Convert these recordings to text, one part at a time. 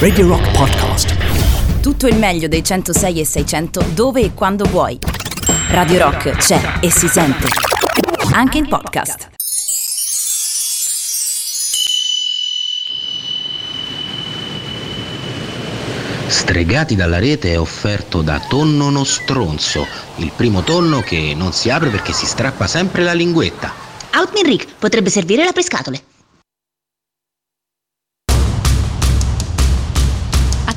Radio Rock Podcast. Tutto il meglio dei 106 e 600 dove e quando vuoi. Radio Rock c'è e si sente. Anche in podcast. Stregati dalla rete è offerto da Tonno Nostronzo, il primo tonno che non si apre perché si strappa sempre la linguetta. Outmin Rick potrebbe servire la prescatole.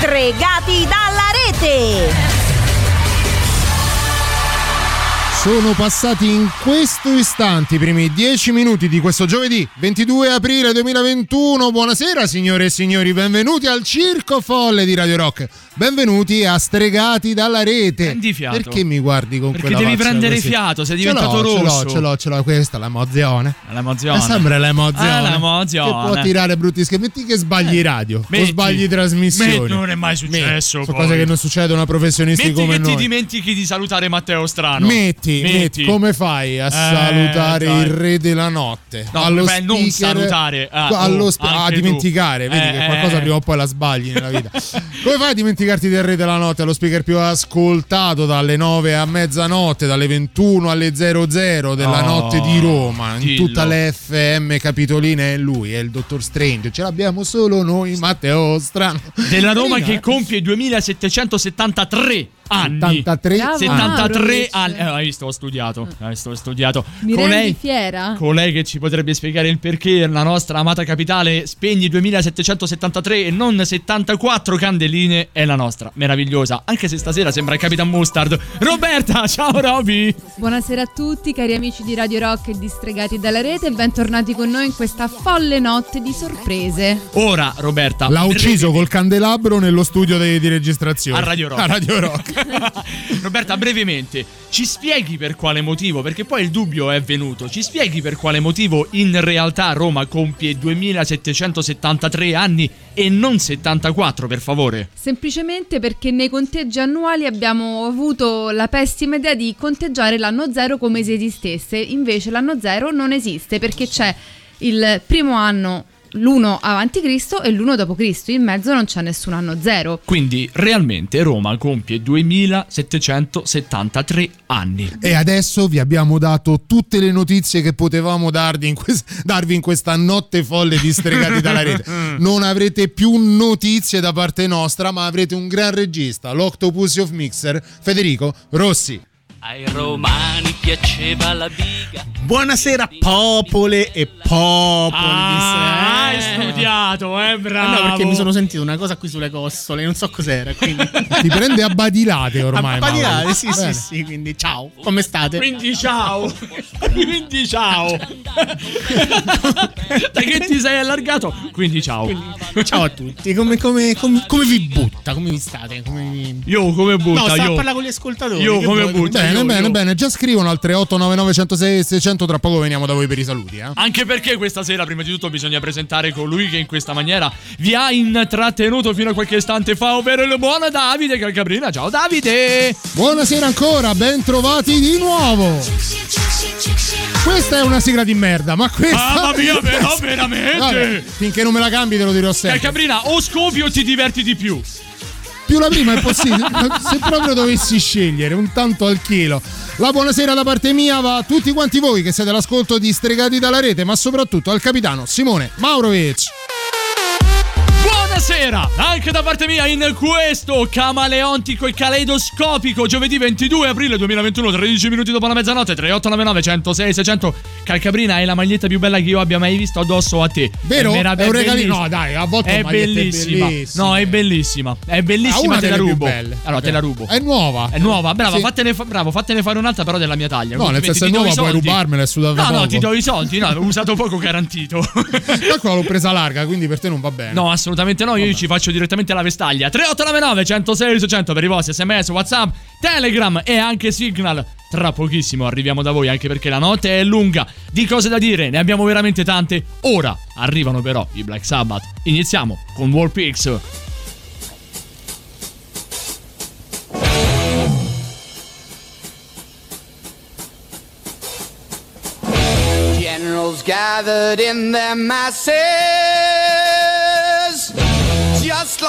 Stregati dalla rete! Sono passati in questo istante i primi dieci minuti di questo giovedì 22 aprile 2021. Buonasera signore e signori, benvenuti al Circo Folle di Radio Rock. Benvenuti a Stregati dalla rete. Prendi fiato. Perché mi guardi con Perché quella devi faccia prendere così? fiato, sei Ce diventato l'ho, rosso. Ce l'ho, ce l'ho, ce l'ho, questa è l'emozione. L'emozione. È sempre l'emozione. Ah, l'emozione. Che può tirare brutti scherzi. Metti che sbagli radio o Metti. sbagli trasmissioni. Metti, non è mai successo, Metti. Sono cose che non succedono a professionisti Metti come che noi. ti dimentichi di salutare Matteo Strano. Metti, metti, come fai a salutare dai. il re della notte? No, allo beh, non speaker- salutare. Ah, allo oh, sp- a anche tu. dimenticare, vedi Eh, che qualcosa eh. prima o poi la sbagli nella vita. Come fai a dimenticarti del re della notte? Lo speaker più ascoltato dalle 9 a mezzanotte, dalle 21 alle 00 della Oh, notte di Roma, in dillo. tutta le FM capitoline è lui, è il dottor Strange. Ce l'abbiamo solo noi, Matteo Strano. Della Roma che eh? compie 2773 anni. 73 Bravo, 73 Maurovic. anni. Eh, hai visto, ho studiato. Hai visto, ho studiato. Mi Colei- fiera? Colei che ci potrebbe spiegare il perché la nostra amata capitale spegne 2773 e non 74 candeline è la nostra. Meravigliosa. Anche se stasera sembra il Capitan Mustard. Roberta, ciao Roby. Buonasera a tutti cari amici di Radio Rock e distregati dalla rete e bentornati con noi in questa folle notte di sorprese. Ora, Roberta. L'ha ucciso col candelabro nello studio di, di registrazione. A Radio Rock. A Radio Rock. Roberta, brevemente, ci spieghi per quale motivo? Perché poi il dubbio è venuto. Ci spieghi per quale motivo in realtà Roma compie 2773 anni e non 74, per favore? Semplicemente perché nei conteggi annuali abbiamo avuto la pessima idea di conteggiare l'anno zero come se esistesse, invece l'anno zero non esiste perché c'è il primo anno l'uno avanti Cristo e l'uno dopo Cristo, in mezzo non c'è nessun anno zero. Quindi realmente Roma compie 2773 anni. E adesso vi abbiamo dato tutte le notizie che potevamo darvi in, quest- darvi in questa notte folle di stregati dalla rete. Non avrete più notizie da parte nostra, ma avrete un gran regista, l'Octopus of Mixer, Federico Rossi. Ai romani piaceva la biga. Buonasera popole e popoli. Ah, hai di- studiato, eh, bravo. No, perché mi sono sentito una cosa qui sulle costole, non so cos'era. Quindi... Ti prende a badilate ormai. A badilate, Mauro. sì, Bene. sì, sì. Quindi ciao, come state? Quindi ciao. Quindi ciao. da che ti sei allargato? Quindi ciao. Ciao a tutti. Come, come- come- come vi butta? Come vi state? Come vi- Io come butta? No, sta a io. parlare con gli ascoltatori. Io come butta? Bene, io, bene, io. bene. Già scrivono al 3899 106 600. Tra poco veniamo da voi per i saluti. Eh? Anche perché questa sera, prima di tutto, bisogna presentare colui che in questa maniera vi ha intrattenuto fino a qualche istante fa, ovvero il buon Davide Calcabrina. Ciao Davide! Buonasera ancora, ben trovati di nuovo. Questa è una sigla di merda, ma questa. Mamma mia, però, veramente! Vabbè, finché non me la cambi, te lo dirò sempre. Calcabrina, o scopi o ti diverti di più? Più la prima è possibile. Se proprio dovessi scegliere, un tanto al chilo. La buonasera da parte mia va a tutti quanti voi che siete all'ascolto di Stregati dalla rete, ma soprattutto al capitano Simone Maurovic. Buonasera, anche da parte mia in questo camaleontico e caleidoscopico giovedì 22 aprile 2021, 13 minuti dopo la mezzanotte, 3899 106 600. Calcabrina è la maglietta più bella che io abbia mai visto addosso a te. Vero? merav- È un regalino. bellissima. No, dai, a volte è un maglietta è bellissima. bellissima. No, è bellissima. È bellissima, te la rubo. Allora, te la rubo. È nuova. È nuova, bravo, Sì. fatene, fa- bravo, fatene fare un'altra però della mia taglia. No, nel senso è nuova, puoi rubarmela, è sudata No, no, poco. ti do i soldi, no, ho usato poco garantito. Calcola l'ho presa larga, quindi per te non va bene. No, assolutamente no. Io ci faccio direttamente la vestaglia. 3899 106 600 per i vostri sms, whatsapp, telegram e anche signal. Tra pochissimo arriviamo da voi anche perché la notte è lunga. Di cose da dire, ne abbiamo veramente tante. Ora arrivano però i Black Sabbath. Iniziamo con War Pigs. Generals gathered in their masses,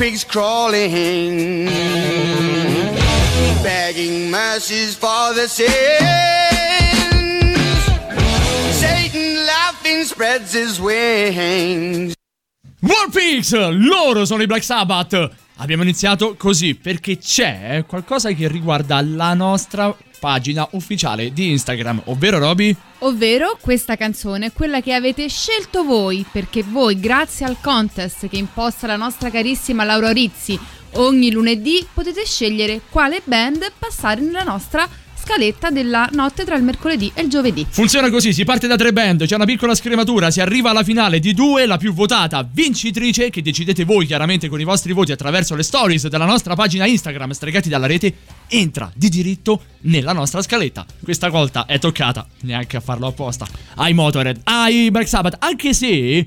Pigs crawling. Begging mercies for the sins. Satan laughing spreads his wings. Warpix! Loro sono i Black Sabbath! Abbiamo iniziato così perché c'è qualcosa che riguarda la nostra pagina ufficiale di Instagram, ovvero Roby? Ovvero questa canzone è quella che avete scelto voi, perché voi, grazie al contest che imposta la nostra carissima Laura Rizzi, ogni lunedì potete scegliere quale band passare nella nostra scaletta della notte tra il mercoledì e il giovedì. Funziona così, si parte da tre band, c'è una piccola scrematura, si arriva alla finale di due, la più votata vincitrice, che decidete voi chiaramente con i vostri voti attraverso le stories della nostra pagina Instagram stregati dalla rete, entra di diritto nella nostra scaletta. Questa volta è toccata, neanche a farlo apposta, ai Motorhead, ai Black Sabbath, anche se...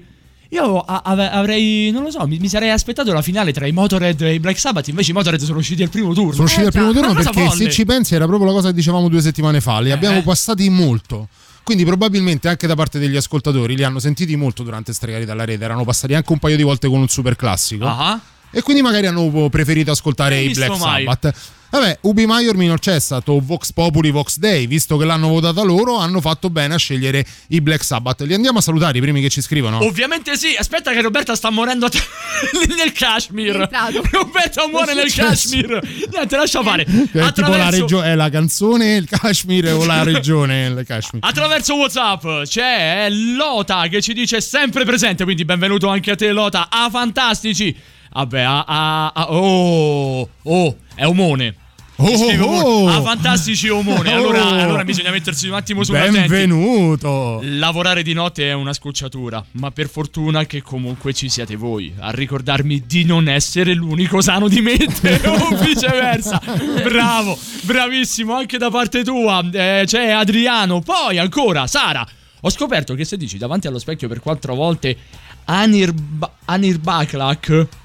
Io avrei, non lo so, mi-, mi sarei aspettato la finale tra i Motorhead e i Black Sabbath, invece i Motorhead sono usciti al primo turno. Sono usciti al primo turno perché se ci pensi era proprio la cosa che dicevamo due settimane fa, li Eh. abbiamo passati molto. Quindi probabilmente anche da parte degli ascoltatori li hanno sentiti molto durante Stregati dalla rete, erano passati anche un paio di volte con un super classico. Ah. E quindi magari hanno preferito ascoltare i Black mai? Sabbath. Vabbè, Ubi Maior minor c'è stato Vox Populi Vox Day, visto che l'hanno votata loro, hanno fatto bene a scegliere i Black Sabbath. Li andiamo a salutare i primi che ci scrivono? Ovviamente sì, aspetta che Roberta sta morendo a te- nel Kashmir. Roberta muore nel? Kashmir. Niente, lascia fare. È tipo la, Attraverso, regio- è la canzone il Kashmir o la regione il Kashmir. attraverso WhatsApp c'è Lota che ci dice sempre presente, quindi benvenuto anche a te Lota. A fantastici. Vabbè, a, a- a- oh, oh, è Omone. Oh, scrive oh, Omone. oh. A fantastici Omone. Allora, Oh. allora bisogna mettersi un attimo sulla attenti. Benvenuto. Lavorare di notte è una scocciatura, ma per fortuna che comunque ci siate voi a ricordarmi di non essere l'unico sano di mente o viceversa. Bravo, bravissimo anche da parte tua. Eh, c'è Adriano, poi ancora Sara. Ho scoperto che se dici davanti allo specchio per quattro volte Anir, Anir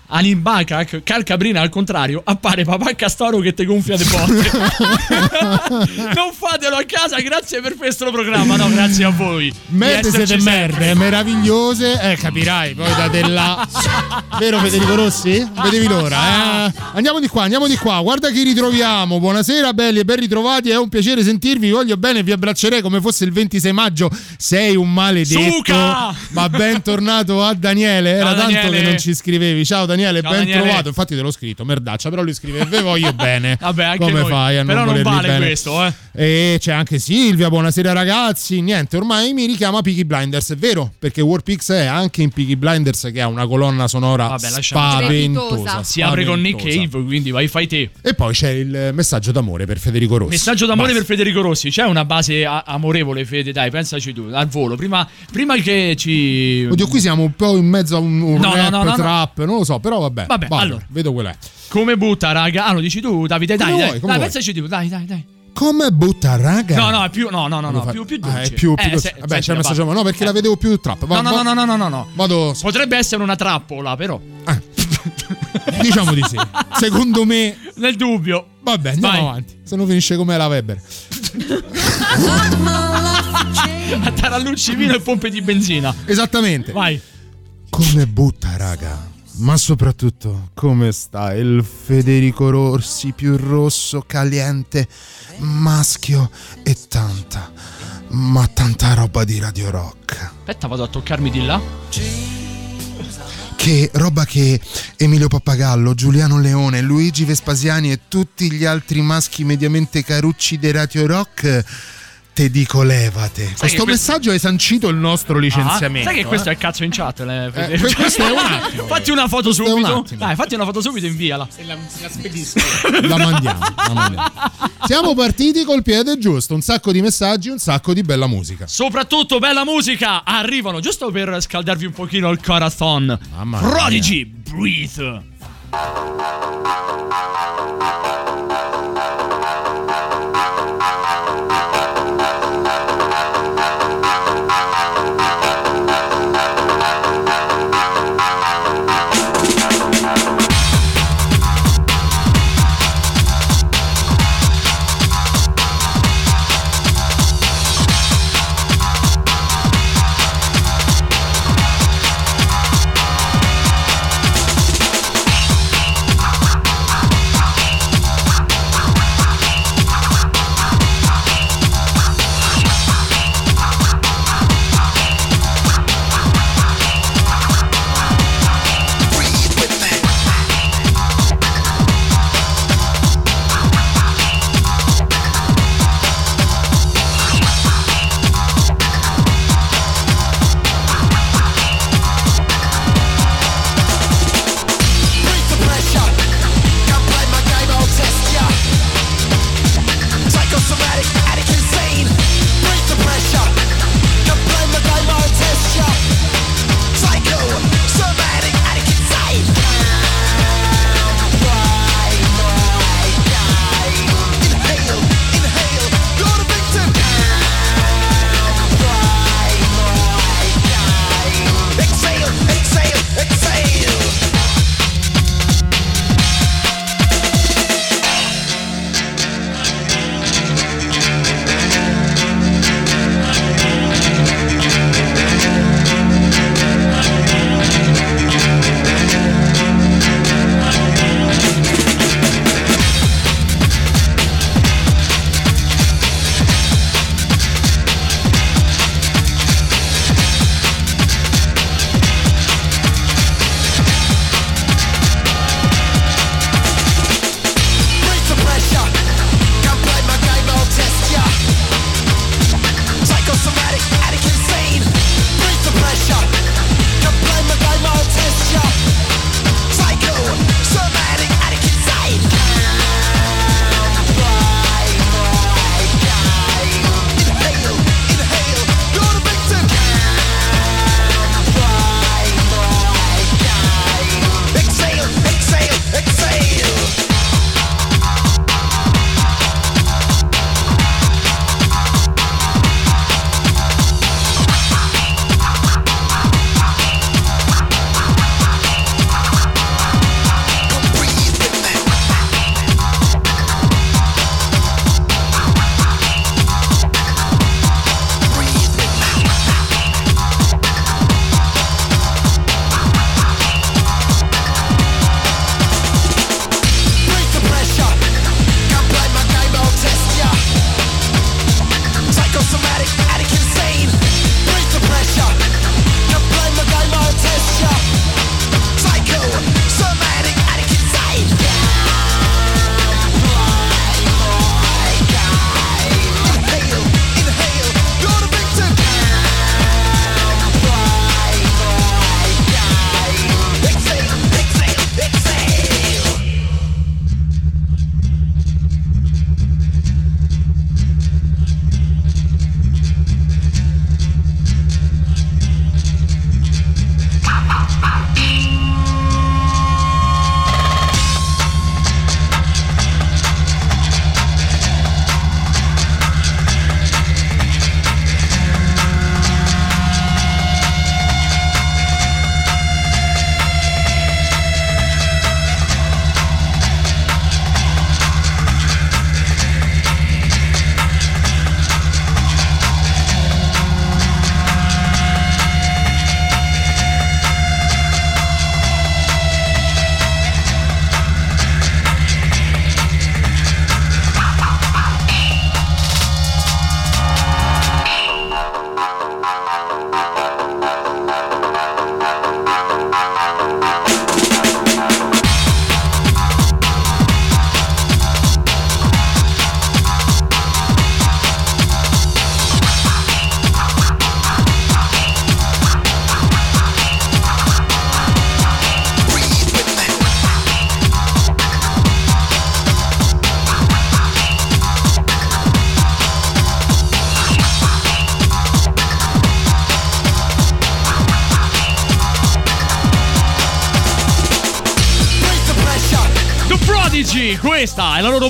Baklak, Anir Baklak, Calcabrina al contrario, appare papà Castoro che te gonfia le botte. non fatelo a casa, grazie per questo programma. No, grazie a voi. Merde siete merde, meravigliose. Eh, capirai, poi date là. Vero Federico Rossi? Vedevi l'ora, eh? Andiamo di qua, andiamo di qua. Guarda chi ritroviamo. Buonasera, belli e ben ritrovati. È un piacere sentirvi. Vi voglio bene vi abbraccerei come fosse il 26 maggio. Sei un maledetto. Suca! Ma bentornato a Daniele. Era Ciao, tanto Daniele. che non ci scrivevi. Ciao Daniele, Ciao, ben Daniele. trovato. Infatti te l'ho scritto, merdaccia, però lui scrive ve voglio bene. Vabbè, anche come noi. fai a Però non volerli vale bene? questo, eh. E c'è anche Silvia, buonasera ragazzi. Niente, ormai mi richiama Peaky Blinders, è vero, perché Warpix è anche in Peaky Blinders che ha una colonna sonora Vabbè, spaventosa. Si apre con Nick. Cave, quindi vai fai te. E poi c'è il messaggio d'amore per Federico Rossi. Messaggio d'amore Basta. per Federico Rossi. C'è una base a- amorevole, Fede, dai, pensaci tu, al volo. Prima, prima che ci. Oddio, qui siamo un po' in mezzo a un, un No, rap, no, no, trap, non lo so, però vabbè. Vabbè, vado, allora. Vedo quella è. Come butta, raga? Ah, lo dici tu, Davide? Dai, Come dai. vuoi, dai, vuoi. pensaci tu, dai, dai, dai. Come butta raga? No, no, è più. No, no, no, no, più, più Ah, dolce. è più, più Eh, dolce. se- Vabbè, senti c'è il la messaggio, no, perché la vedevo più trap. Va- No, no, va- no, no, no, no, no. Vado, Potrebbe essere una trappola, però. diciamo di sì. Secondo me Nel dubbio. Vabbè, andiamo Vai. avanti. Se no finisce come la Weber. A tarallucci vino e pompe di benzina. Esattamente. Vai. Come butta, raga. Ma soprattutto, come sta il Federico Rossi più rosso, caliente, maschio e tanta, ma tanta roba di Radio Rock. Aspetta, vado a toccarmi di là. Che roba che Emilio Pappagallo, Giuliano Leone, Luigi Vespasiani e tutti gli altri maschi mediamente carucci di Radio Rock. Te dico levate. Questo che questo- messaggio è sancito il nostro licenziamento. Ah, sai che questo eh? è il cazzo in chat? le- Eh, que- questo è un attimo. Fatti una foto Questo un subito. attimo. Dai, fatti una foto subito e inviala. Se la, se la spedisco. La mandiamo, la mandiamo. Siamo partiti col piede giusto, un sacco di messaggi, un sacco di bella musica. Soprattutto bella musica. Arrivano giusto per scaldarvi un pochino il corazon. Prodigy, breathe.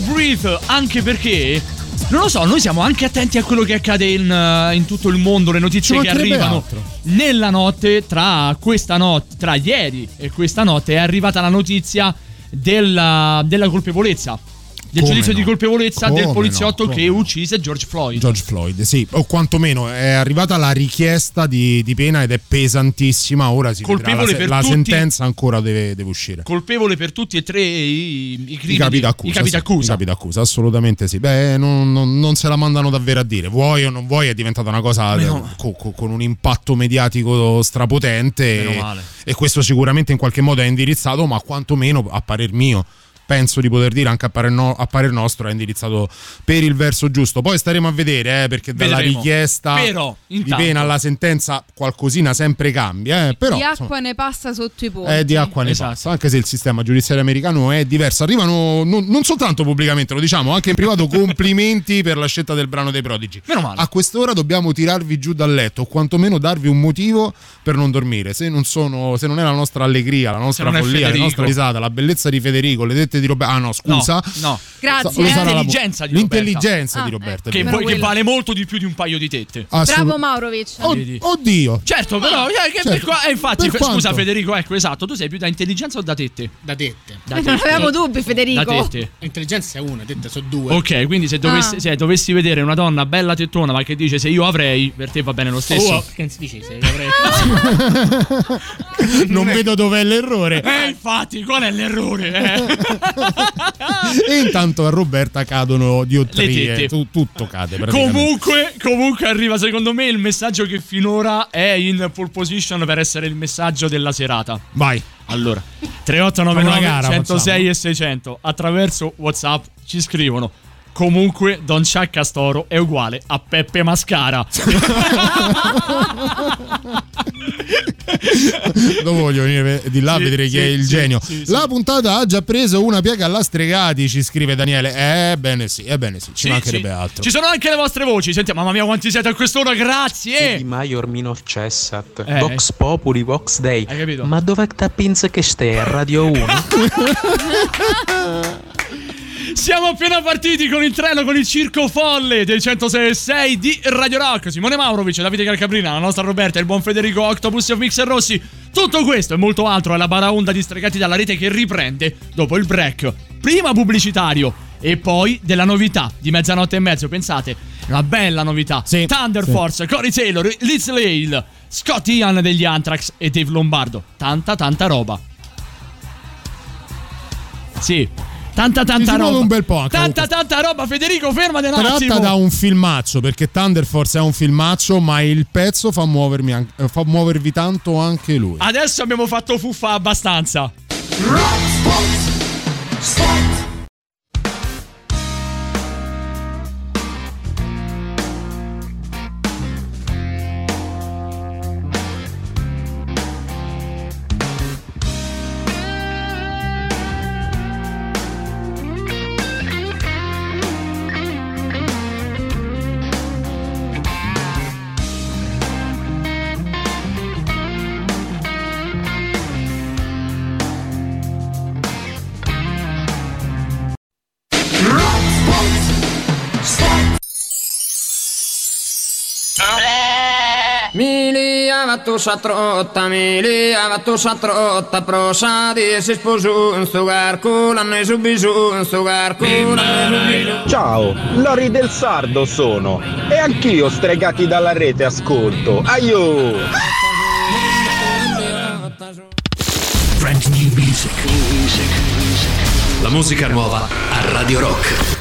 Brief, anche perché non lo so, noi siamo anche attenti a quello che accade in, eh, in tutto il mondo, le notizie che arrivano. altro. Nella notte, tra questa notte, tra ieri e questa notte, è arrivata la notizia della, della colpevolezza. Del Come giudizio no? di colpevolezza Come del poliziotto no? che uccise George Floyd. George Floyd, sì, o quantomeno è arrivata la richiesta di, di pena ed è pesantissima. Ora si. Colpevole la, la tutti- sentenza ancora deve, deve uscire. Colpevole per tutti e tre i, i crimini. I capi d'accusa. I capi sì, d'accusa. i capi d'accusa, assolutamente sì. Beh, non, non- non se la mandano davvero a dire. Vuoi o non vuoi, è diventata una cosa Meno- eh, co- co- con un impatto mediatico strapotente. E, e questo sicuramente in qualche modo è indirizzato, ma quantomeno a parer mio. Penso di poter dire anche a parer, no- a parer nostro è indirizzato per il verso giusto. Poi staremo a vedere, eh, perché dalla Vedremo. richiesta Però, di pena alla sentenza qualcosina sempre cambia. eh, però, di insomma, acqua ne passa sotto i ponti. è di acqua ne Esatto. passa, anche se il sistema giudiziario americano è diverso. Arrivano non, non soltanto pubblicamente, lo diciamo, anche in privato complimenti per la scelta del brano dei Prodigy. Meno male. A quest'ora dobbiamo tirarvi giù dal letto, o quantomeno darvi un motivo per non dormire. Se non, sono, se non è la nostra allegria, la nostra follia, la nostra risata, la bellezza di Federico, le dette di Roberto. Ah no, scusa. No, no. Grazie. Lo eh. L'intelligenza di L'intelligenza Roberta. di Ah, Roberta. è Che, poi- che vale molto di più di un paio di tette. Assolut- Bravo Maurovic. Vedi. oddio. Certo, però, eh, che Certo. per qua- eh, infatti, Per scusa quanto? Federico, ecco, esatto, tu sei più da intelligenza o da tette? Da tette. Da Non tette. avevamo dubbi, Federico. Da tette. L'intelligenza è una, tette sono due. Ok, quindi se dovessi, Ah. se dovessi vedere una donna bella tettona ma che dice se io avrei, per te va bene lo stesso. Oh, che non si dice se avrei- non vedo dov'è l'errore. Eh, infatti, qual è l'errore? eh? e intanto a Roberta cadono diottrie. Tu- tutto cade. comunque, comunque arriva secondo me il messaggio che finora è in pole position per essere il messaggio della serata. Vai. Allora, Facciamo 3899 una gara, 106 facciamo. e 600 attraverso WhatsApp ci scrivono. Comunque Don Chuck Castoro è uguale a Peppe Mascara. Dopo voglio venire di là a Sì, vedere chi sì, è il sì, genio. sì, sì. La puntata ha già preso una piega alla stregati, ci scrive Daniele. Ebbene sì, ebbene sì, ci Sì, mancherebbe sì. altro. Ci sono anche le vostre voci. Sentiamo, mamma mia, quanti siete a quest'ora, grazie. Di Maior minor cessat, Eh. Vox Populi, Vox capito? Ma dove sta Pinz che stai? Radio 1? Siamo appena partiti con il treno con il circo folle del 106 di Radio Rock. Simone Maurovic, Davide Calcabrina, la nostra Roberta, il buon Federico Octopus e Mixer Rossi. Tutto questo e molto altro è la baraonda di stregati dalla rete che riprende dopo il break. Prima pubblicitario e poi della novità di mezzanotte e mezzo. Pensate, una bella novità. Sì, Thunder sì. Force, Cory Taylor, Liz Lale, Scott Ian degli Anthrax e Dave Lombardo. Tanta tanta roba. Sì. Tanta tanta roba. un bel po' anche Tanta comunque. tanta roba, Federico, fermate un attimo. Tratta da un filmaccio, perché Thunder Force è un filmaccio, ma il pezzo fa, muovermi eh, fa muovervi tanto anche lui. Adesso abbiamo fatto fuffa abbastanza. Milia va tu sa trotta, milia va tu sa trotta, prosa di si l'hanno subito in sto garco, l'hanno subito. Ciao, Lori del Sardo sono e anch'io stregati dalla rete ascolto. Aio! Brand new music. La musica nuova a Radio Rock.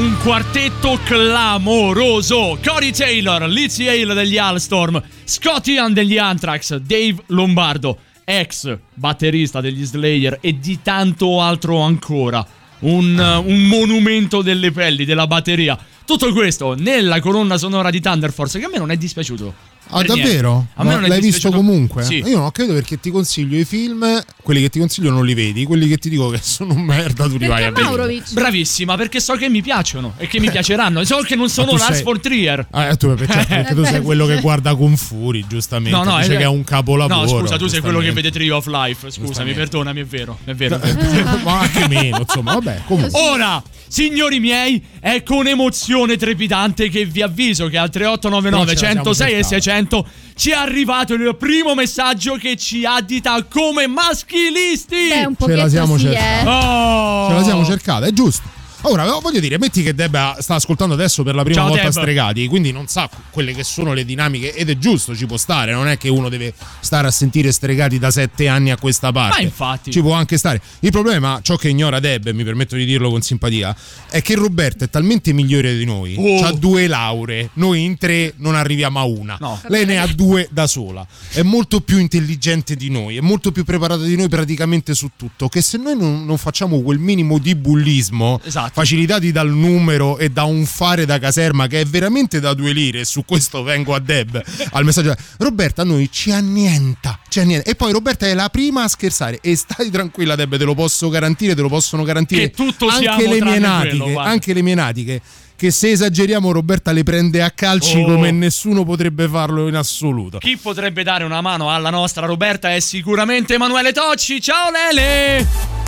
Un quartetto clamoroso. Cory Taylor, Lizzie Hale degli Allstorm, Scotty Ian degli Anthrax, Dave Lombardo, ex batterista degli Slayer e di tanto altro ancora. Un, un monumento delle pelli, della batteria. Tutto questo nella colonna sonora di Thunder Force, che a me non è dispiaciuto. Ah, davvero? A me Ma non è l'hai visto comunque? Sì. Io non ho capito perché ti consiglio i film, quelli che ti consiglio non li vedi, quelli che ti dico che sono merda tu li vai a vedere. Bravissima, perché so che mi piacciono e che mi piaceranno. So che non sono Lars sei- von Trier. Ah, tu, perché, perché tu sei quello che guarda con Furi, giustamente. No, no, Dice è- che è un capolavoro. No, scusa, tu sei quello che vede Tree of Life. Scusami, perdonami, è vero. È vero. Ma anche meno, insomma, vabbè, comunque. Ora, signori miei, è con emozione trepidante che vi avviso che al 3899 Però ce la siamo 106 e cercata. 600 ci è arrivato il primo messaggio che ci addita come maschilisti. Beh, un Ce la siamo sì, cercata. eh. Oh. Ce la siamo cercata, è giusto. Ora, voglio dire, metti che Deb sta ascoltando adesso per la prima Ciao, volta Deb. Stregati, quindi non sa quelle che sono le dinamiche ed è giusto, ci può stare, non è che uno deve stare a sentire Stregati da sette anni a questa parte. Ma infatti. Ci può anche stare. Il problema, ciò che ignora Deb, mi permetto di dirlo con simpatia, è che Roberta è talmente migliore di noi, Oh. ha due lauree, noi in tre non arriviamo a una. No. Lei ne ha due da sola, è molto più intelligente di noi, è molto più preparata di noi praticamente su tutto, che se noi non, non facciamo quel minimo di bullismo, Esatto. Facilitati dal numero e da un fare da caserma che è veramente da due lire, e su questo vengo a Deb, al messaggio, Roberta noi ci annienta, ci annienta. E poi Roberta è la prima a scherzare e stai tranquilla Deb, te lo posso garantire, te lo possono garantire Che tutto anche le mie natiche, quello, anche le mie natiche. Che se esageriamo, Roberta le prende a calci Oh. come nessuno potrebbe farlo in assoluto. Chi potrebbe dare una mano alla nostra Roberta è sicuramente Emanuele Tocci. Ciao Lele!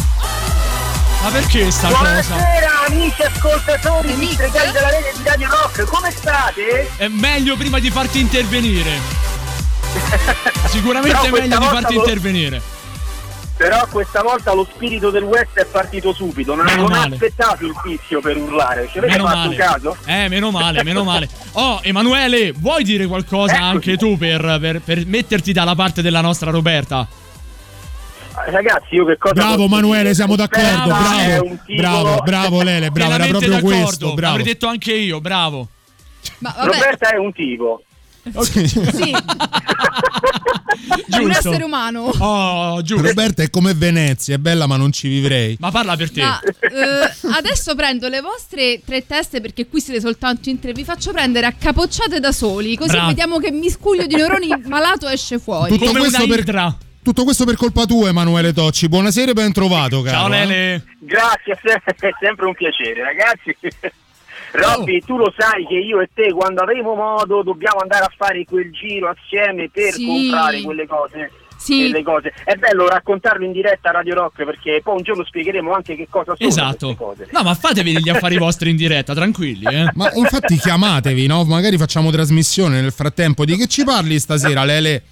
Ma perché sta cosa? Buonasera amici ascoltatori di Stregati della rete di Radio Rock, come state? È meglio prima di farti intervenire. Sicuramente è meglio di farti lo- intervenire. Però questa volta lo spirito del West è partito subito, non non ha aspettato il fischio per urlare, ci avete Meno fatto male. caso? Eh, meno male, meno male. Oh, Emanuele, vuoi dire qualcosa Eccoci. anche tu per, per- per metterti dalla parte della nostra Roberta? Ragazzi, io che cosa Bravo Manuele, dire? siamo d'accordo. Bravo, bravo, bravo Lele, bravo, era proprio d'accordo, questo. Bravo. L'avrei detto anche io, bravo. Ma vabbè, Roberta è un tipo. sì, è un essere umano. Oh, giusto. Roberta è come Venezia, è bella ma non ci vivrei. Ma parla per te. Ma, eh, adesso prendo le vostre tre teste perché qui siete soltanto in tre. Vi faccio prendere a capocciate da soli. Così Bravo. vediamo che miscuglio di neuroni malato esce fuori. Tutto Come questo, per, idra. Tutto questo per colpa tua, Emanuele Tocci. Buonasera e ben trovato, caro. Ciao eh. Lele. Grazie, è sempre un piacere, ragazzi. Robby, Oh. tu lo sai che io e te quando avremo modo dobbiamo andare a fare quel giro assieme per Sì. comprare quelle cose. Sì. Quelle cose. È bello raccontarlo in diretta a Radio Rock perché poi un giorno spiegheremo anche che cosa sono Esatto. queste cose. No, ma fatevi gli affari vostri in diretta, tranquilli, eh. Ma infatti chiamatevi, no? Magari facciamo trasmissione nel frattempo. Di che ci parli stasera, Lele?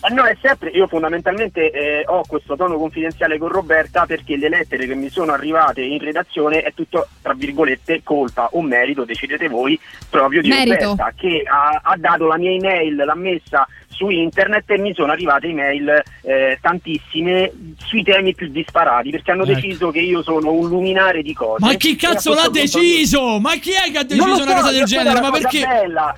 Eh, no, è sempre, io fondamentalmente eh, ho questo tono confidenziale con Roberta perché le lettere che mi sono arrivate in redazione è tutto, tra virgolette, colpa o merito, decidete voi, proprio di Merito. Roberta, che ha, ha dato la mia email, l'ha messa su internet e mi sono arrivate email eh, tantissime sui temi più disparati perché hanno Ecco. deciso che io sono un luminare di cose. Ma chi cazzo l'ha punto- deciso? Ma chi è che ha deciso lo una so, cosa del genere? Ma una cosa perché? Bella.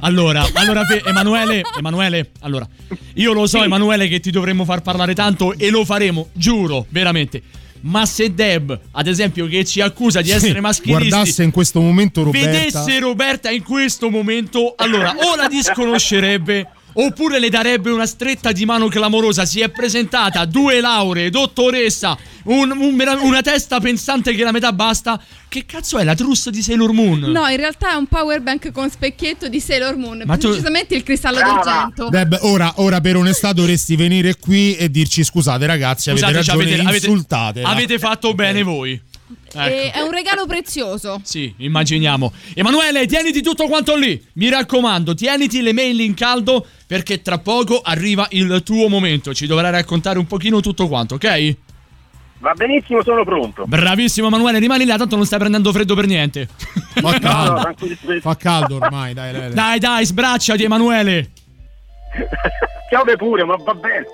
Allora, allora Fe- Emanuele, Emanuele, allora, io lo so Emanuele che ti dovremmo far parlare tanto e lo faremo, giuro, veramente. Ma se Deb, ad esempio, che ci accusa di essere maschilisti, Guardasse in questo momento Roberta. vedesse Roberta in questo momento, allora o la disconoscerebbe oppure le darebbe una stretta di mano clamorosa. Si è presentata due lauree, dottoressa, un- un- una testa pensante che la metà basta. Che cazzo è la trussa di Sailor Moon? No, in realtà è un power bank con specchietto di Sailor Moon. Ma tu- Precisamente il cristallo Brava. d'argento. Deb, ora, ora per onestà dovresti venire qui e dirci scusate ragazzi, avete Scusate, ci ragione, avete, avete- insultate. avete fatto bene voi. E Ecco. è un regalo prezioso. Sì, immaginiamo. Emanuele, tieniti tutto quanto lì. Mi raccomando, tieniti le mail in caldo perché tra poco arriva il tuo momento. Ci dovrai raccontare un pochino tutto quanto, ok? Va benissimo, sono pronto. Bravissimo Emanuele, rimani là, tanto non stai prendendo freddo per niente. Fa no, caldo, fa caldo ormai, dai Lele. Dai, dai, sbracciati Emanuele. Piove pure, ma va bene.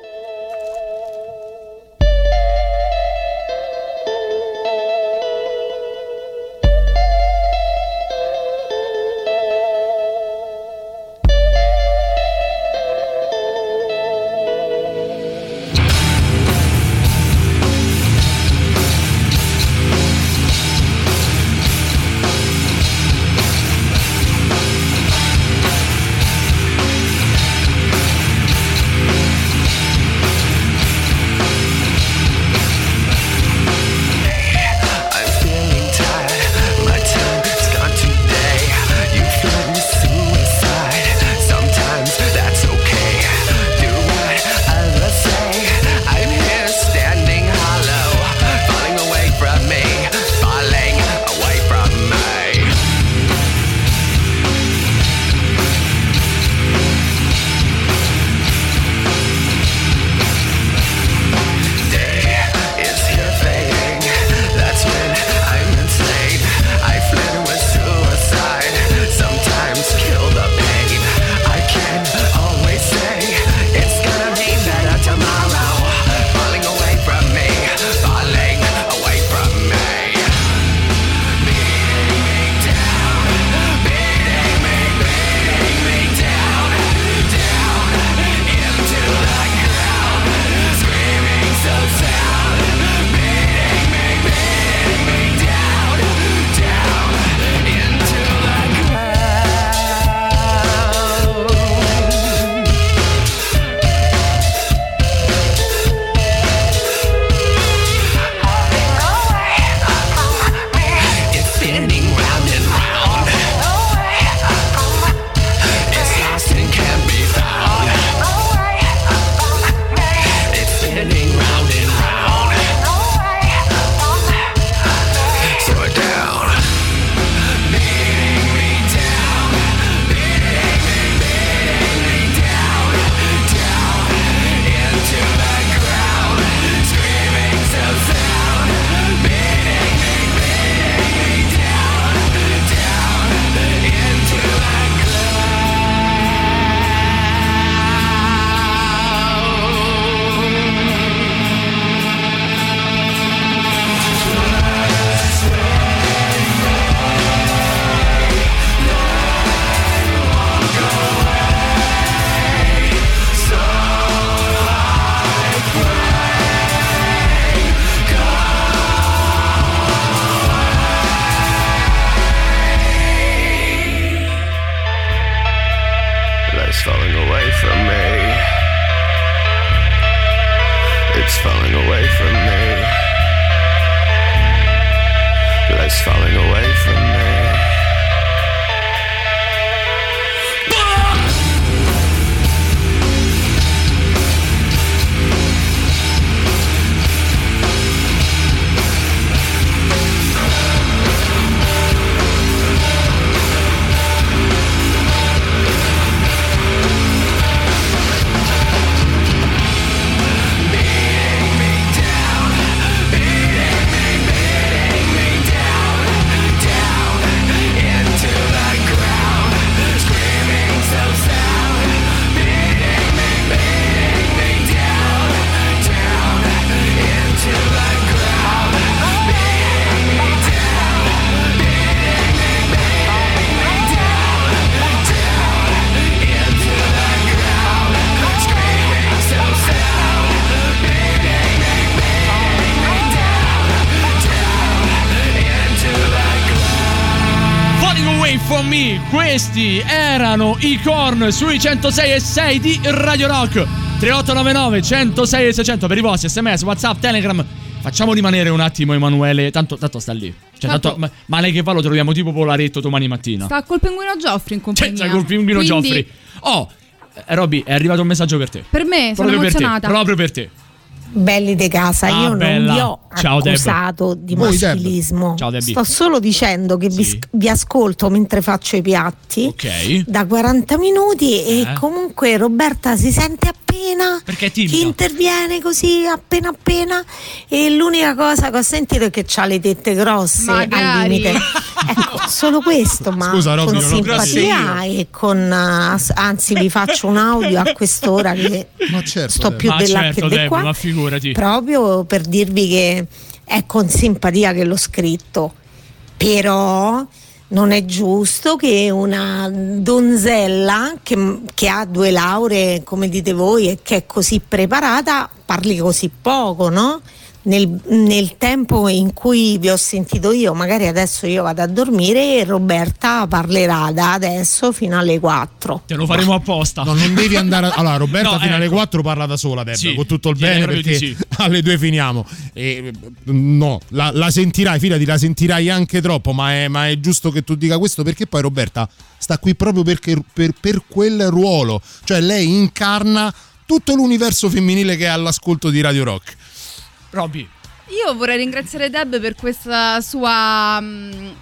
Questi erano i Korn sui 106 e 6 di Radio Rock. 3899 106 e 600 per i vostri sms, whatsapp, telegram. Facciamo rimanere un attimo Emanuele, tanto, tanto sta lì. Cioè, Tanto- tanto, ma, male che va lo troviamo tipo polaretto domani mattina. Sta col pinguino Geoffrey in compagnia. Cioè, col pinguino Quindi, Geoffrey. Oh, eh, Robby, è arrivato un messaggio per te. Per me sono Proprio per te, emozionata. proprio per te. Belli de casa, Ah, io non bella. vi ho Ciao, Deb. accusato di Voi, Deb. maschilismo. Ciao, Debbie. Sto solo dicendo che vi, Sì. vi ascolto mentre faccio i piatti Ok. da 40 minuti Eh. e comunque Roberta si sente appena Perché è che timido. interviene così appena appena e l'unica cosa che ho sentito è che ha le tette grosse al Magari. limite. ecco, solo questo, ma Scusa, Robby, con non simpatia e con uh, anzi vi faccio un audio a quest'ora che Ma certo, sto Deb. più ma di là certo, che di Deb, qua ma figurati. proprio per dirvi che è con simpatia che l'ho scritto, però non è giusto che una donzella che, che ha due lauree, come dite voi, e che è così preparata, parli così poco, no? Nel, nel tempo in cui vi ho sentito io, magari adesso io vado a dormire e Roberta parlerà da adesso fino alle 4. Te lo faremo apposta. No, non devi andare. a- Allora, Roberta No, fino alle ecco. 4 parla da sola, Deb, Sì, con tutto il bene, perché sì. alle 2 finiamo. E, no, la, la sentirai, fidati, la sentirai anche troppo, ma è, ma è giusto che tu dica questo perché poi Roberta sta qui proprio perché, per, per quel ruolo. Cioè, lei incarna tutto l'universo femminile che è all'ascolto di Radio Rock. Robby, Io vorrei ringraziare Deb per questa sua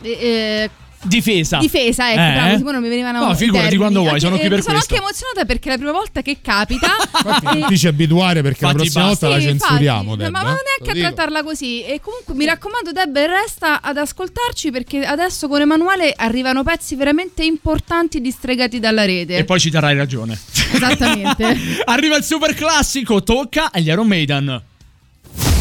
eh, difesa. difesa, ecco, Eh? bravo, tipo non mi venivano No, i figurati quando vuoi, sono qui eh, per sono questo. anche emozionata perché è la prima volta che capita. Non E- ti ci abituare perché la Infatti prossima basta. volta la Sì, censuriamo, infatti, Deb. ma eh? non Lo neanche a dico. trattarla così. E comunque mi raccomando, Deb, resta ad ascoltarci perché adesso con Emanuele arrivano pezzi veramente importanti distregati dalla rete. E poi ci darai ragione. Esattamente. Arriva il super classico, tocca agli Iron Maiden.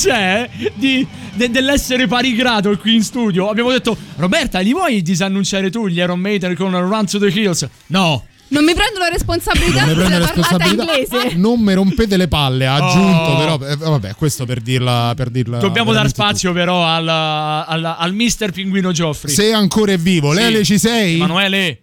C'è di- de- dell'essere parigrato qui in studio, abbiamo detto: Roberta, li vuoi disannunciare tu gli Iron Maiden con Run to the Hills? No. Non mi prendo la responsabilità Non della parlata responsabilità. inglese. Non mi rompete le palle, ha aggiunto Oh. però eh, vabbè, questo per dirla per dirla Dobbiamo dar spazio, però, al, al, al Mister Pinguino Gioffri. Se ancora è vivo, Sì. Lele ci sei? Emanuele.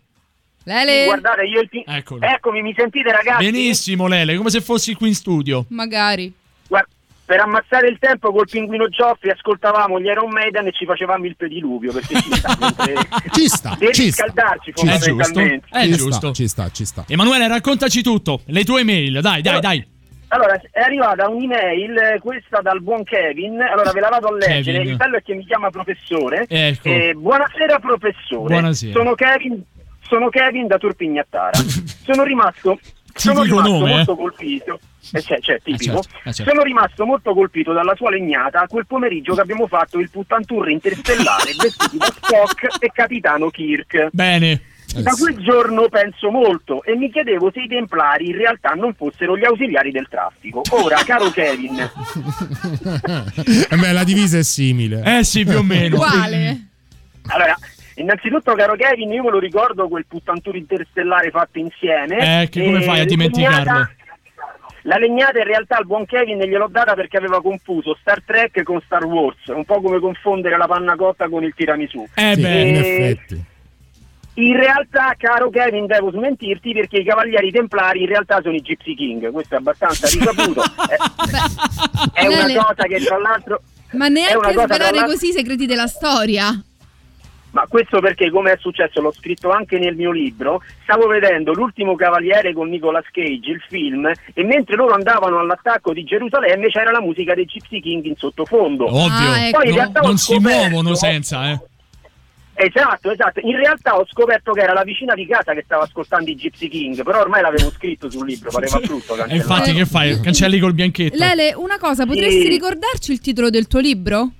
Lele. Guardate, io il Eccolo. Eccomi, mi sentite ragazzi? Benissimo, Lele, come se fossi qui in studio. Magari. Guarda, per ammazzare il tempo col pinguino Gioffri ascoltavamo gli Iron Maiden e ci facevamo il pediluvio perché ci sta. mentre- Ci sta, Per ci sta. riscaldarci È giusto. fondamentalmente. È ci giusto. sta, ci sta, ci sta. Emanuele, raccontaci tutto. Le tue mail, dai, dai, dai. Allora, è arrivata un'email, eh, questa dal buon Kevin, allora ve la vado a leggere, Kevin. il bello è che mi chiama professore. Ecco. Eh, buonasera professore, Buonasera. Sono, Kevin, sono Kevin da Turpignattara. sono rimasto, sono Tipico rimasto nome, molto eh? colpito. Eh, cioè, cioè, tipico. certo, eh, certo. Sono rimasto molto colpito dalla sua legnata quel pomeriggio che abbiamo fatto il puttantour interstellare vestiti da Spock e Capitano Kirk. Bene. Da quel giorno penso molto e mi chiedevo se i templari in realtà non fossero gli ausiliari del traffico. Ora, caro Kevin, Eh beh, la divisa è simile. Eh sì, più o meno. Uguale. allora, innanzitutto, caro Kevin, io me lo ricordo quel puttantour interstellare fatto insieme. Eh, che come fai a dimenticarlo? legnata- La legnata in realtà al buon Kevin gliel'ho data perché aveva confuso Star Trek con Star Wars, un po' come confondere la panna cotta con il tiramisù. Eh Sì, beh. in Eh, effetti. In realtà, caro Kevin, devo smentirti perché i Cavalieri Templari in realtà sono i Gypsy King, questo è abbastanza risaputo. è, è una cosa che tra l'altro... Ma neanche l'altro- così i segreti della storia. Ma questo perché, come è successo, l'ho scritto anche nel mio libro, stavo vedendo L'ultimo Cavaliere con Nicolas Cage, il film, e mentre loro andavano all'attacco di Gerusalemme c'era la musica dei Gypsy King in sottofondo. Ovvio. Ah, ecco. Poi in No, non si muovono senza, eh. Esatto, esatto. In realtà ho scoperto che era la vicina di casa che stava ascoltando i Gypsy King, però ormai l'avevo scritto sul libro, pareva brutto E infatti, che fai? Cancelli col bianchetto. Lele, una cosa, potresti Sì. ricordarci il titolo del tuo libro?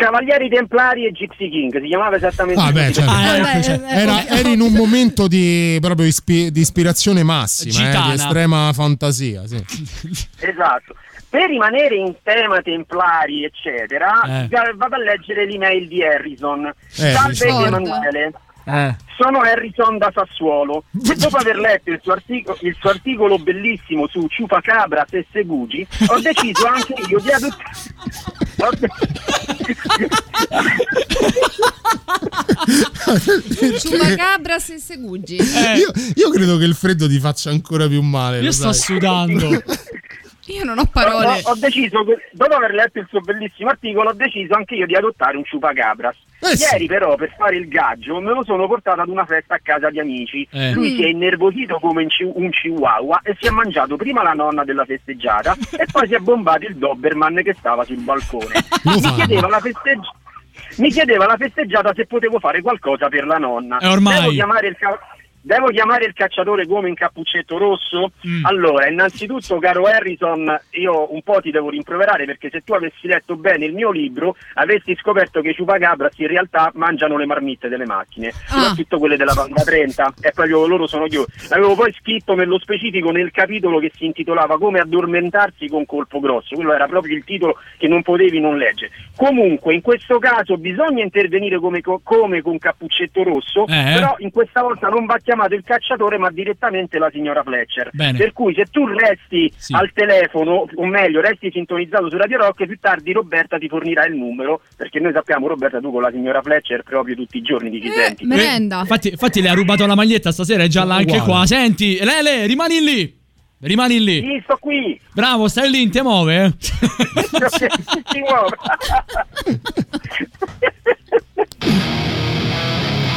Cavalieri Templari e Gypsy King, si chiamava esattamente Ah, beh, certo. Ah, ecco, Vabbè, cioè, eh, Era- ok. eri in un momento di proprio ispi- di ispirazione massima, eh, di estrema fantasia. Sì. Esatto. Per rimanere in tema templari, eccetera, Eh. va- vado a leggere l'email di Harrison. Eh, Salve. Emanuele. Eh. Sono Harrison da Sassuolo e dopo aver letto il suo, artico- il suo articolo bellissimo su Ciupacabra e Segugi ho deciso anche io di adottare Ciupacabras e Segugi. Eh, Io, io credo che il freddo ti faccia ancora più male. io lo sto sai. sudando. Io non ho parole. Ho, ho deciso, dopo aver letto il suo bellissimo articolo, ho deciso anche io di adottare un ciupacabras. Eh sì. Ieri però, per fare il gaggio, me lo sono portato ad una festa a casa di amici. Eh. Lui Mm. si è innervosito come un, chihuahua e si è mangiato prima la nonna della festeggiata e poi si è bombato il Doberman che stava sul balcone. Mi chiedeva la festeggiata. Mi chiedeva la festeggiata se potevo fare qualcosa per la nonna. E ormai? Devo chiamare il, ca- Devo chiamare il cacciatore come in cappuccetto rosso? Mm. Allora, innanzitutto, caro Harrison, io un po' ti devo rimproverare perché se tu avessi letto bene il mio libro avresti scoperto che i chupacabras in realtà mangiano le marmitte delle macchine, soprattutto quelle della Panda 30, e proprio loro sono io. L'avevo poi scritto nello specifico nel capitolo che si intitolava Come addormentarsi con colpo grosso, quello era proprio il titolo che non potevi non leggere. Comunque, in questo caso bisogna intervenire come, co- come con cappuccetto rosso, Eh. però in questa volta non va chiamato il cacciatore ma direttamente la signora Fletcher. Bene. Per cui se tu resti al telefono, o meglio resti sintonizzato su Radio Rock, più tardi Roberta ti fornirà il numero, perché noi sappiamo Roberta tu con la signora Fletcher proprio tutti i giorni di chi senti. Eh, infatti, infatti le ha rubato la maglietta stasera, è gialla anche Uguale. qua. Senti, Lele, rimani lì. Rimani lì. Sì, sto qui. Bravo, stai lì, non ti muove. eh? Si muove.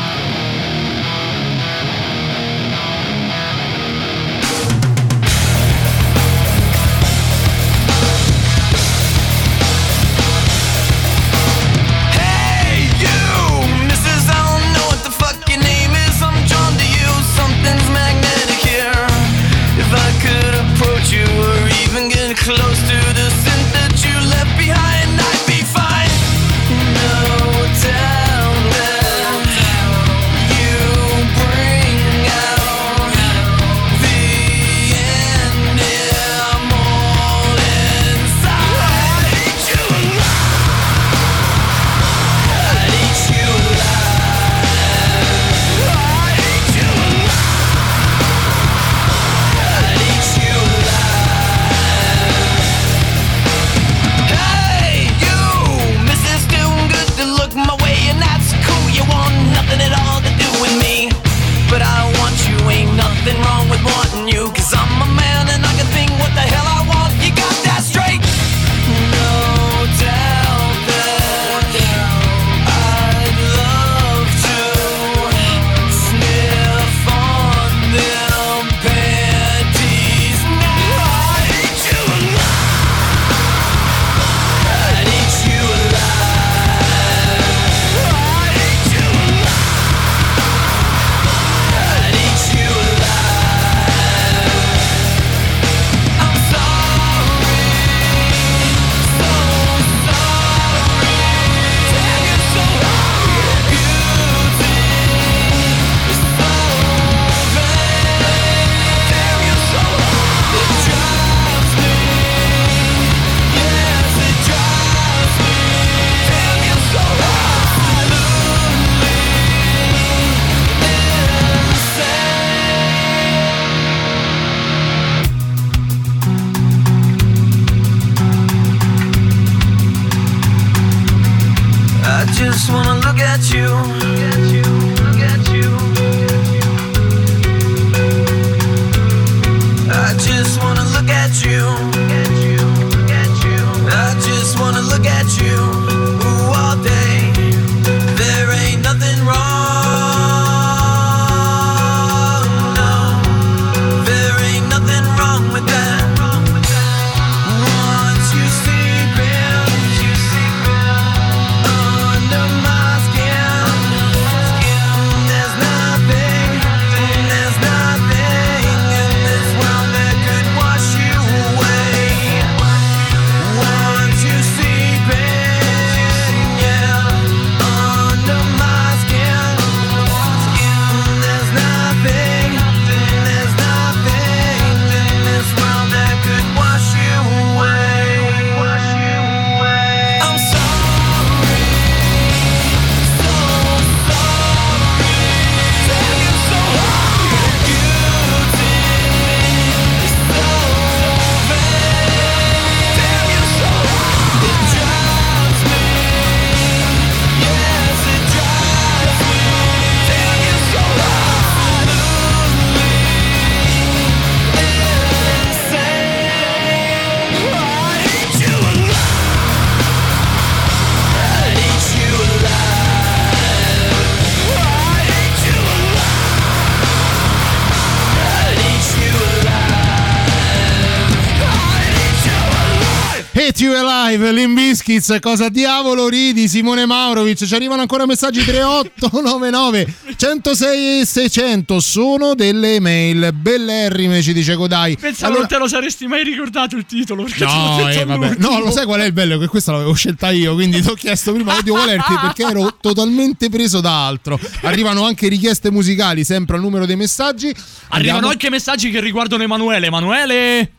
Hate You Alive, Limbiskits, cosa diavolo ridi, Simone Maurovic, ci arrivano ancora messaggi 3899 106 e 600, sono delle mail bellerrime ci dice Godai. Pensa Allora- non te lo saresti mai ricordato il titolo. No, eh, no, lo sai qual è il bello? Che questa l'avevo scelta io, quindi ti ho chiesto prima, oddio qual è il titolo, perché ero totalmente preso da altro. Arrivano anche richieste musicali, sempre al numero dei messaggi. Arrivano Andiamo- anche messaggi che riguardano Emanuele. Emanuele?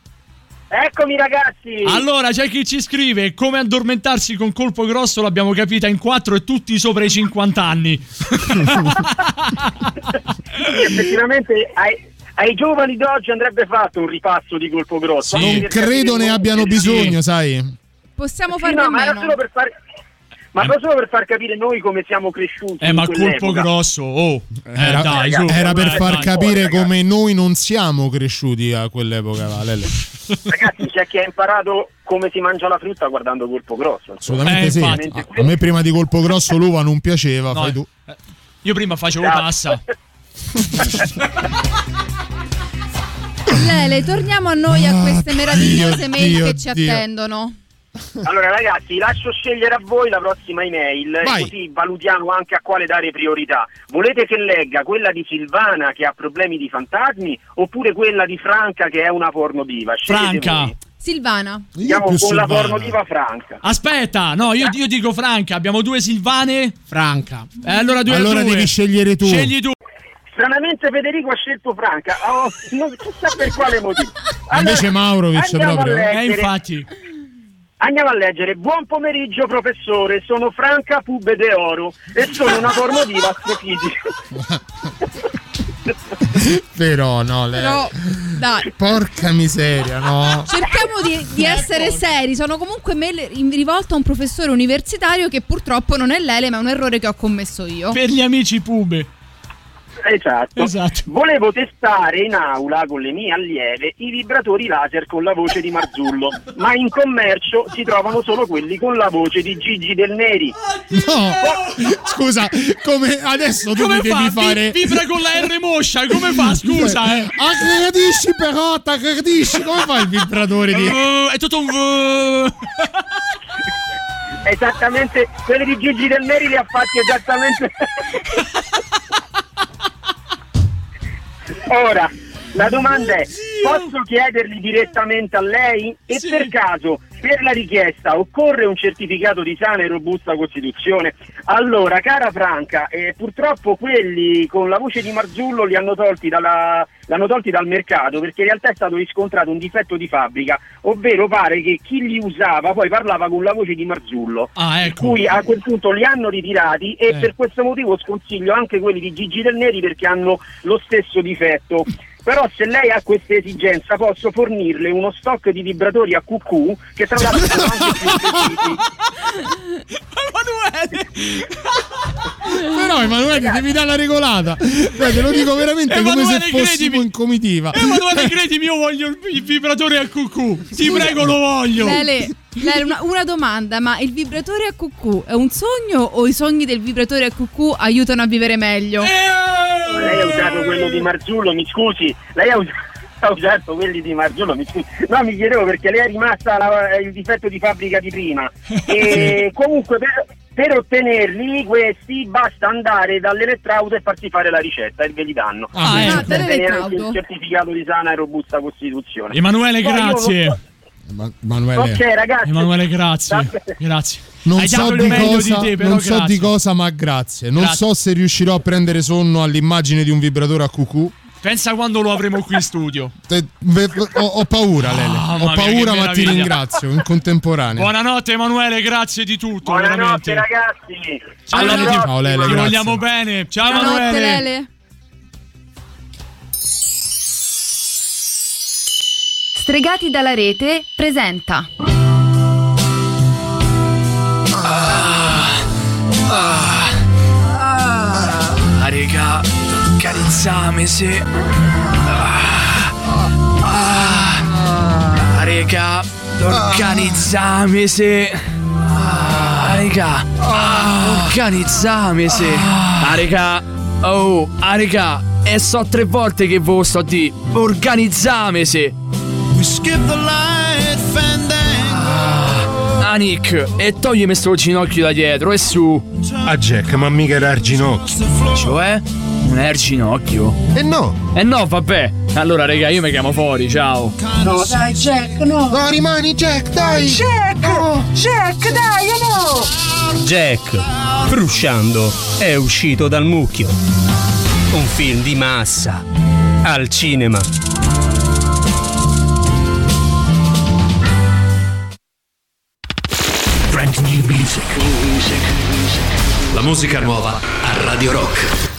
Eccomi ragazzi! Allora, c'è chi ci scrive come addormentarsi con colpo grosso, l'abbiamo capita in quattro e tutti sopra i 50 anni. Sì, effettivamente ai, ai giovani d'oggi andrebbe fatto un ripasso di colpo grosso. Non per capire credo ne abbiano bisogno, sai. Possiamo Sì, farne no, ma era meno. solo per far ma solo per far capire noi come siamo cresciuti. Eh, ma colpo grosso, oh. Eh, Era, dai, su. era per Eh, far dai. capire come noi non siamo cresciuti a quell'epoca, va, Lele. Ragazzi, c'è chi ha imparato come si mangia la frutta guardando colpo grosso. Assolutamente Eh, sì. infatti. A, a me prima di colpo grosso l'uva non piaceva, No, fai tu. eh, Io prima facevo Esatto. passa. Lele, torniamo a noi a Ah, queste meravigliose mail che ci Dio. attendono. Allora ragazzi, lascio scegliere a voi la prossima email, Vai. così valutiamo anche a quale dare priorità. Volete che legga quella di Silvana che ha problemi di fantasmi oppure quella di Franca che è una pornodiva? Scegliete Franca. voi. Silvana. Andiamo più con la Silvana. pornodiva Franca. Aspetta, no, io, io dico Franca, abbiamo due Silvane. Franca. Eh, allora due Allora due. devi scegliere tu. Scegli tu. Stranamente Federico ha scelto Franca, oh, non chissà per quale motivo. Invece Maurovic proprio. Eh, infatti. Andiamo a leggere. Buon pomeriggio professore, sono Franca Pube de Oro e sono una pornodiva astrofisica. Però no, Lele. Però, dai. Porca miseria, no. Cerchiamo di, di essere seri. Sono comunque mail in- rivolte a un professore universitario che purtroppo non è Lele, ma è un errore che ho commesso io. Per gli amici pube. Esatto. Esatto. Volevo testare in aula con le mie allieve i vibratori laser con la voce di Marzullo, ma in commercio si trovano solo quelli con la voce di Gigi Del Neri. No, scusa, come adesso tu Come mi fa? devi Vi- fare. vibra con la R moscia, come fa? Scusa, eh. Aggredisci però, t'aggredisci, come fa il vibratore di... Uh, è tutto un uh. Esattamente, quelli di Gigi Del Neri li ha fatti esattamente. Ora, la domanda è: posso chiederli direttamente a lei? E Sì. per caso, per la richiesta, occorre un certificato di sana e robusta Costituzione? Allora, cara Franca, eh, purtroppo quelli con la voce di Marzullo li hanno tolti dalla- l'hanno tolti dal mercato perché in realtà è stato riscontrato un difetto di fabbrica, ovvero pare che chi li usava poi parlava con la voce di Marzullo. Ah, Per ecco. cui a quel punto li hanno ritirati e Eh. per questo motivo sconsiglio anche quelli di Gigi Del Neri perché hanno lo stesso difetto. Però se lei ha questa esigenza posso fornirle uno stock di vibratori a cucù che tra l'altro sono anche più precisi. Emanuele. Però Emanuele devi dare la regolata. Dai, te lo dico veramente come se fossimo credimi. in comitiva. Emanuele, credimi, io voglio il, vibratore a cucù. Ti prego, lo voglio. Lele, Una, una domanda, ma il vibratore a cucù è un sogno o i sogni del vibratore a cucù aiutano a vivere meglio? Lei ha usato quello di Marzullo, mi scusi, lei ha usato ha usato quelli di Marzullo, mi scusi. No, mi chiedevo perché lei è rimasta la- il difetto di fabbrica di prima. E comunque per, per ottenerli questi basta andare dall'elettrauto e farsi fare la ricetta e ve li danno. Ah, ecco. Ah, Per ottenere anche il certificato di sana e robusta Costituzione. Emanuele, Poi grazie. Ma- Emanuele, Ok ragazzi. Emanuele, grazie. Grazie. non Hai so, di cosa, di te, però non so di cosa, ma grazie. Non Grazie. so se riuscirò a prendere sonno all'immagine di un vibratore a cucù. Pensa quando lo avremo qui in studio. Te- ve- ho, ho paura, Lele. Mamma Ho mia, paura, che ma ti ringrazio in contemporanea. Buonanotte, Emanuele, grazie di tutto. Buonanotte veramente. ragazzi. Ciao, Lele. Ciao, Lele, Ti grazie. vogliamo bene. Ciao, Buonanotte, Emanuele. Lele. Stregati dalla rete presenta Ah, raga, carezzame se. Ah, ah, raga, organizzame se. Ah, raga, organizzame se. Ah, raga, oh, ah, e so tre volte che ve lo sto di. Organizzame se. Ah, Nick, e toglimi sto ginocchio da dietro, e su. Ah, Jack, ma mica era il ginocchio. Cioè? Non è il ginocchio? E no. E no, vabbè. Allora, raga, io mi chiamo fuori, ciao. No, dai, Jack, no. No, rimani, Jack, dai. Jack! Jack, dai, no! Jack, Frusciando, è uscito dal mucchio. Un film di massa. Al cinema. Music. La musica nuova a Radio Rock.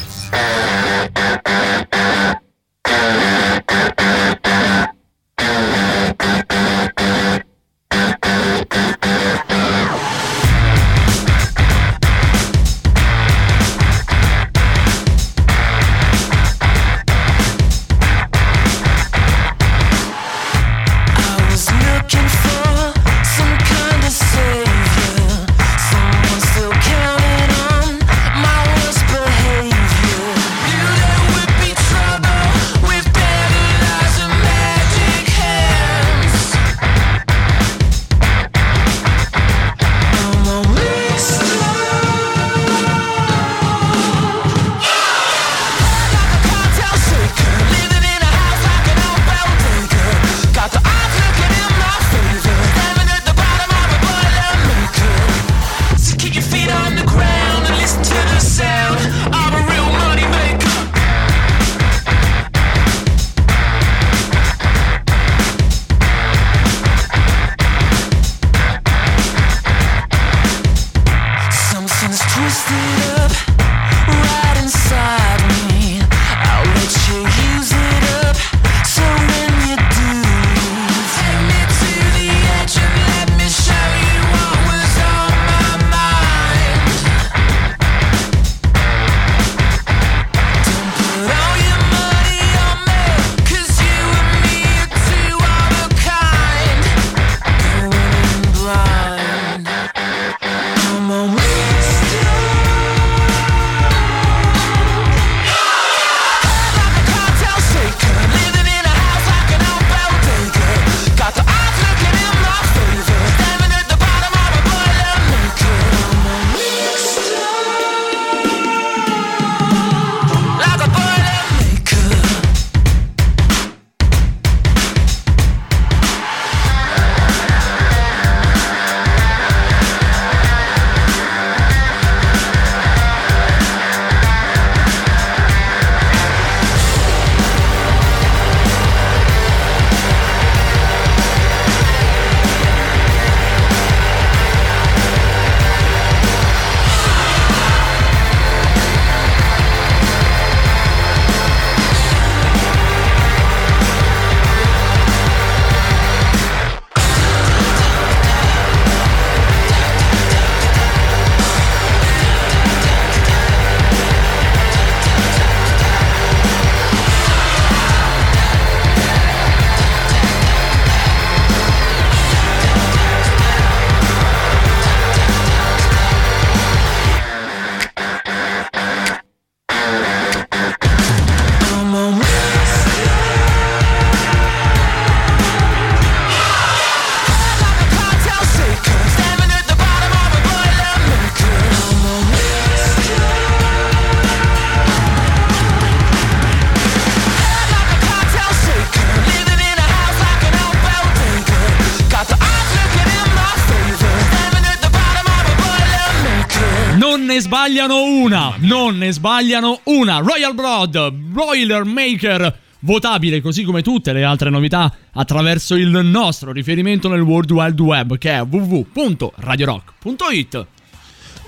Non ne sbagliano una. Royal Blood, Broiler Maker, votabile così come tutte le altre novità attraverso il nostro riferimento nel World Wide Web che è www.radiorock.it.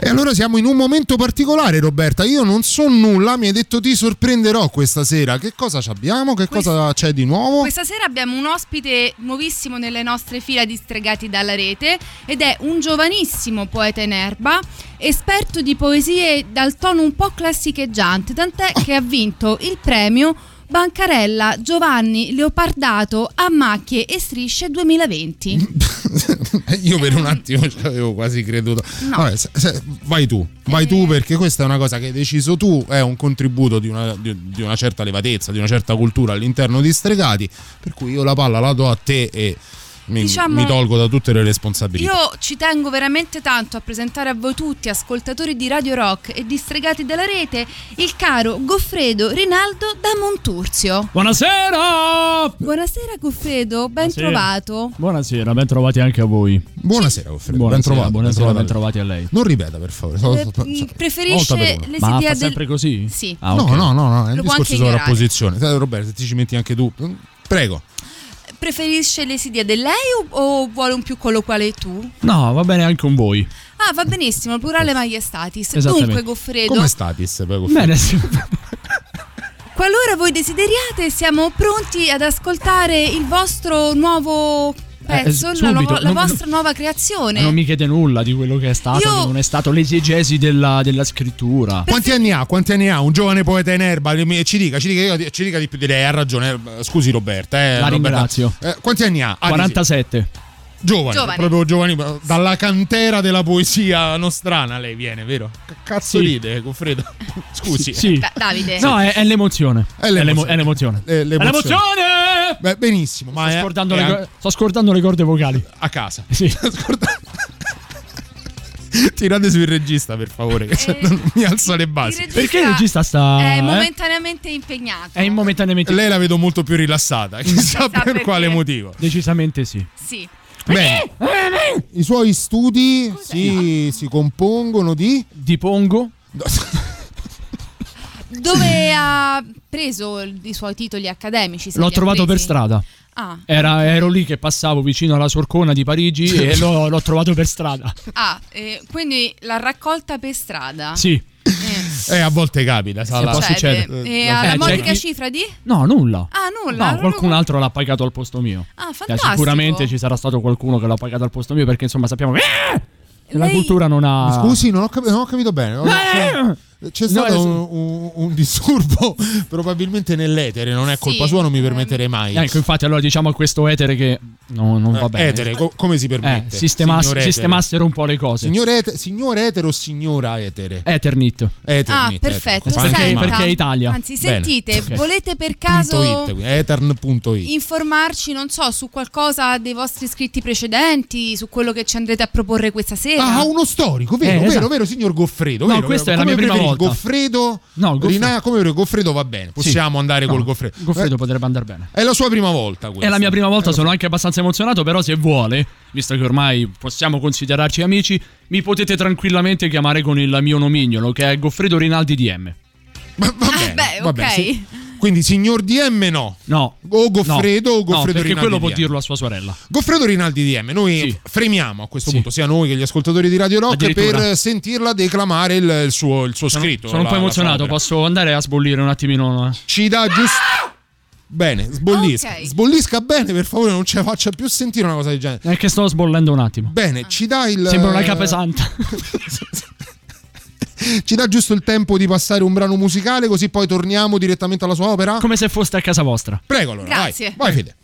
E allora siamo in un momento particolare, Roberta. Io non so nulla, mi hai detto ti sorprenderò questa sera. Che cosa ci abbiamo? Che cosa c'è di nuovo? Questa sera abbiamo un ospite nuovissimo nelle nostre fila di stregati dalla rete ed è un giovanissimo poeta in erba, esperto di poesie dal tono un po' classicheggiante, tant'è che ha vinto il premio Bancarella Giovanni Leopardato a macchie e strisce 2020. Io per un attimo ci avevo quasi creduto. No. Vabbè, se- se- vai tu, vai tu perché questa è una cosa che hai deciso tu, è un contributo di una, di- di una certa levatezza, di una certa cultura all'interno di Stregati, per cui io la palla la do a te e mi, Diciamo- mi tolgo da tutte le responsabilità. Io ci tengo veramente tanto a presentare a voi tutti, ascoltatori di Radio Rock e distregati della rete, il caro Goffredo Rinaldo da Monturzio. Buonasera! Buonasera Goffredo, ben Buonasera. trovato. Buonasera, ben trovati anche a voi. Buonasera, Goffredo. Buonasera, ben trovato. buonasera, ben ben trovato. trovati a lei. Non ripeta, per favore. So- Eh, so- so- mm, molta preferisce le Ma del... sempre così? Sì. Ah, No, ok. no, no, no, è un discorso sovrapposizione. Roberto, se ti ci metti anche tu. Prego. Preferisce le sedie del lei o, o vuole un più colloquiale tu? No, va bene anche con voi. Ah, va benissimo, il plurale maiestatis. Dunque, Goffredo, Come statis? poi, Goffredo? Bene, sì. qualora voi desideriate, siamo pronti ad ascoltare il vostro nuovo pezzo, Eh, la, la Non- vostra nuova creazione. non mi chiede nulla di quello che è stato, Io- che non è stato l'esegesi della, della scrittura. Quanti anni ha? Quanti anni ha? Un giovane poeta in erba? Ci dica, ci dica, ci dica di più di lei. Ha ragione. eh, Scusi, Roberta. eh, La Roberta. ringrazio. Eh, quanti anni ha? Ah, dici- 47. Giovane, Giovane. proprio giovani, dalla cantera della poesia nostrana lei viene, vero? Cazzo Sì. ride, Goffredo? Scusi. Sì. Da- Davide. No, è, è l'emozione. È l'emozione. È l'emozione. Eh, È l'emozione. l'emozione! Beh, benissimo, ma Sto scordando, è le, sto scordando le corde vocali. a casa. Sì. Tirate sul regista, per favore, che no non mi alza le basi. regista Perché il regista sta. È eh? momentaneamente impegnato. È momentaneamente. Lei la vedo molto più rilassata, chissà per perché. quale motivo. Decisamente sì. Sì. Bene, i suoi studi si, si compongono di... Di Pongo. Dove ha preso i suoi titoli accademici? se L'ho li ha trovato per presi? strada. Ah, Era- ero lì che passavo vicino alla Sorcona di Parigi e l'ho, l'ho trovato per strada. ah, eh, quindi l'ha raccolta per strada. Sì. Eh, a volte capita, sa, la- può Succede. succedere. E Eh, alla c'è modica chi- cifra di? No, nulla. Ah, nulla. No, allora- qualcun altro l'ha pagato al posto mio. Ah, Eh, fantastico. sicuramente ci sarà stato qualcuno che l'ha pagato al posto mio perché insomma sappiamo eh, la Lei- cultura non ha... Scusi, non ho, capi- non ho capito bene. C'è, c'è No, stato è- un, un- un disturbo probabilmente nell'etere, non è colpa Sì, sua, non mi permetterei mai. Ecco, infatti allora diciamo a questo etere che no, non va Eh, bene. etere, co- come si Eh, permette? sistemass- Signor etere. sistemassero un po' le cose. Signor, ete- signor etere o signora etere? Eternit. Eternit, Ah, Eternit. perfetto. Anche Perché- perché è Italia. Anzi, sentite, ok. volete per caso it, etern.it. informarci, non so, su qualcosa dei vostri scritti precedenti, su quello che ci andrete a proporre questa sera? Ah, uno storico, vero, Eh, vero, esatto. vero, signor Goffredo. No, vero, questa vero. è la mia prima volta. Goffredo? No, Goffredo. Rina- come preferisci? Goffredo va bene, possiamo andare No, col Goffredo. Goffredo Eh, potrebbe andare bene. È la sua prima volta questa. È la mia prima volta, sono anche abbastanza emozionato, però se vuole, visto che ormai possiamo considerarci amici, mi potete tranquillamente chiamare con il mio nomignolo, che è Goffredo Rinaldi DM. Va, va bene, Ah, beh, va ok. bene, sì. Quindi signor DM no. No. O Goffredo no, o Goffredo no, perché Rinaldi quello può DM. dirlo a sua sorella. Goffredo Rinaldi DM, noi Sì. fremiamo a questo Sì. punto, sia noi che gli ascoltatori di Radio Rock, per sentirla declamare il, il suo, il suo Sono, scritto. sono un la- po' la emozionato, posso andare a sbollire un attimino? eh? Ci dà giusto. Bene, sbollisca. Ok. Sbollisca bene, per favore, non ce la faccia più sentire una cosa del genere. È che sto sbollendo un attimo. Bene, ci dà il. Sembra una capesanta. Ci dà giusto il tempo di passare un brano musicale, così poi torniamo direttamente alla sua opera? Come se foste a casa vostra. Prego, allora. Grazie. Vai, vai Fede.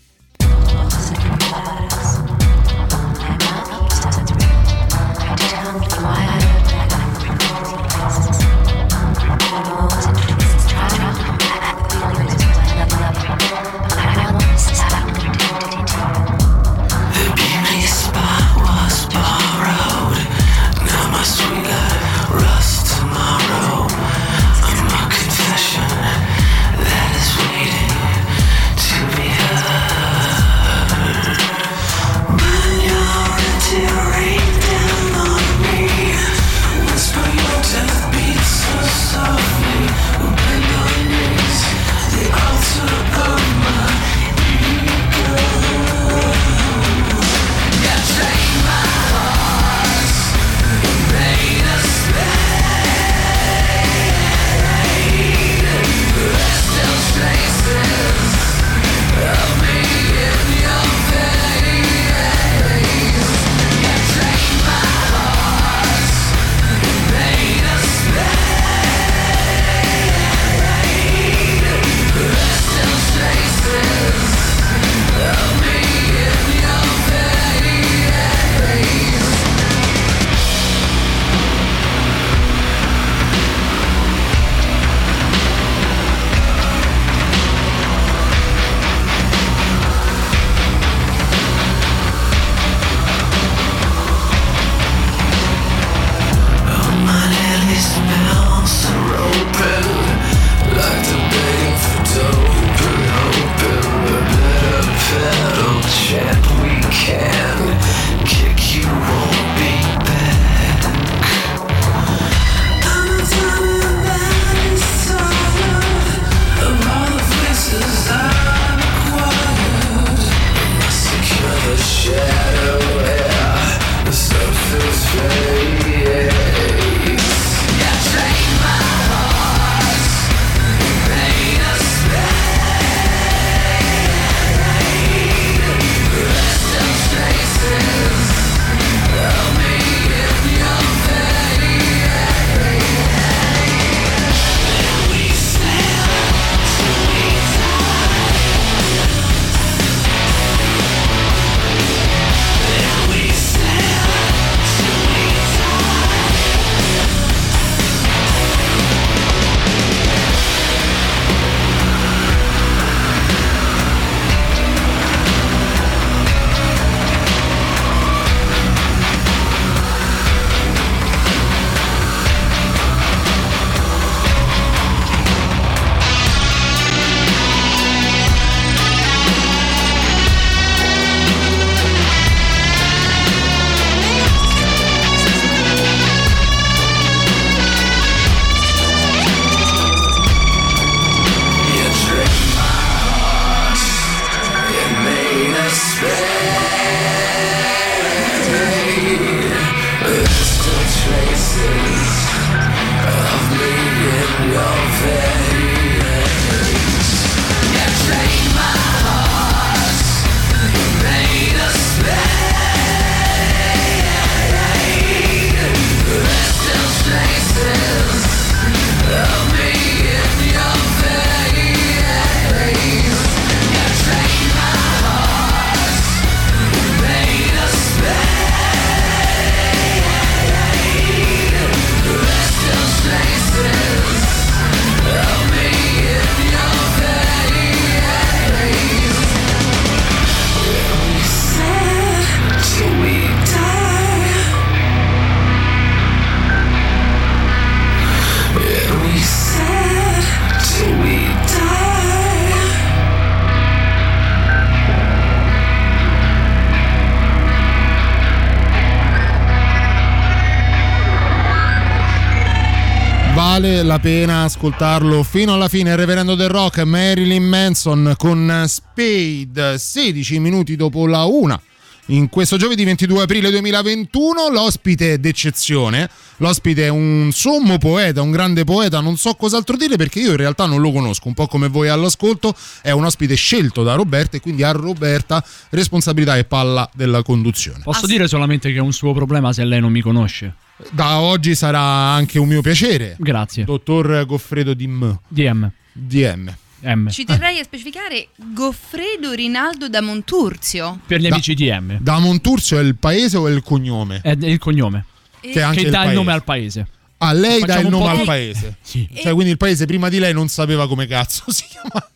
La pena ascoltarlo fino alla fine. Il reverendo del rock Marilyn Manson con Spade, 16 minuti dopo la una. In questo giovedì 22 aprile 2021 l'ospite d'eccezione, l'ospite è un sommo poeta, un grande poeta, non so cos'altro dire perché io in realtà non lo conosco, un po' come voi all'ascolto, è un ospite scelto da Roberta e quindi a Roberta responsabilità e palla della conduzione. Posso dire solamente che è un suo problema se lei non mi conosce. Da oggi sarà anche un mio piacere. Grazie. Dottor Goffredo Dim. DM. DM. M. Ci terrei a specificare Goffredo Rinaldo da Monturzio. Per gli Da- amici DM. Da Monturzio è il paese o è il cognome? È il cognome. E- Che è anche che il dà il paese. nome al paese. Ah, lei dà il nome al di- paese. Sì. Cioè, quindi il paese prima di lei non sapeva come cazzo si chiama.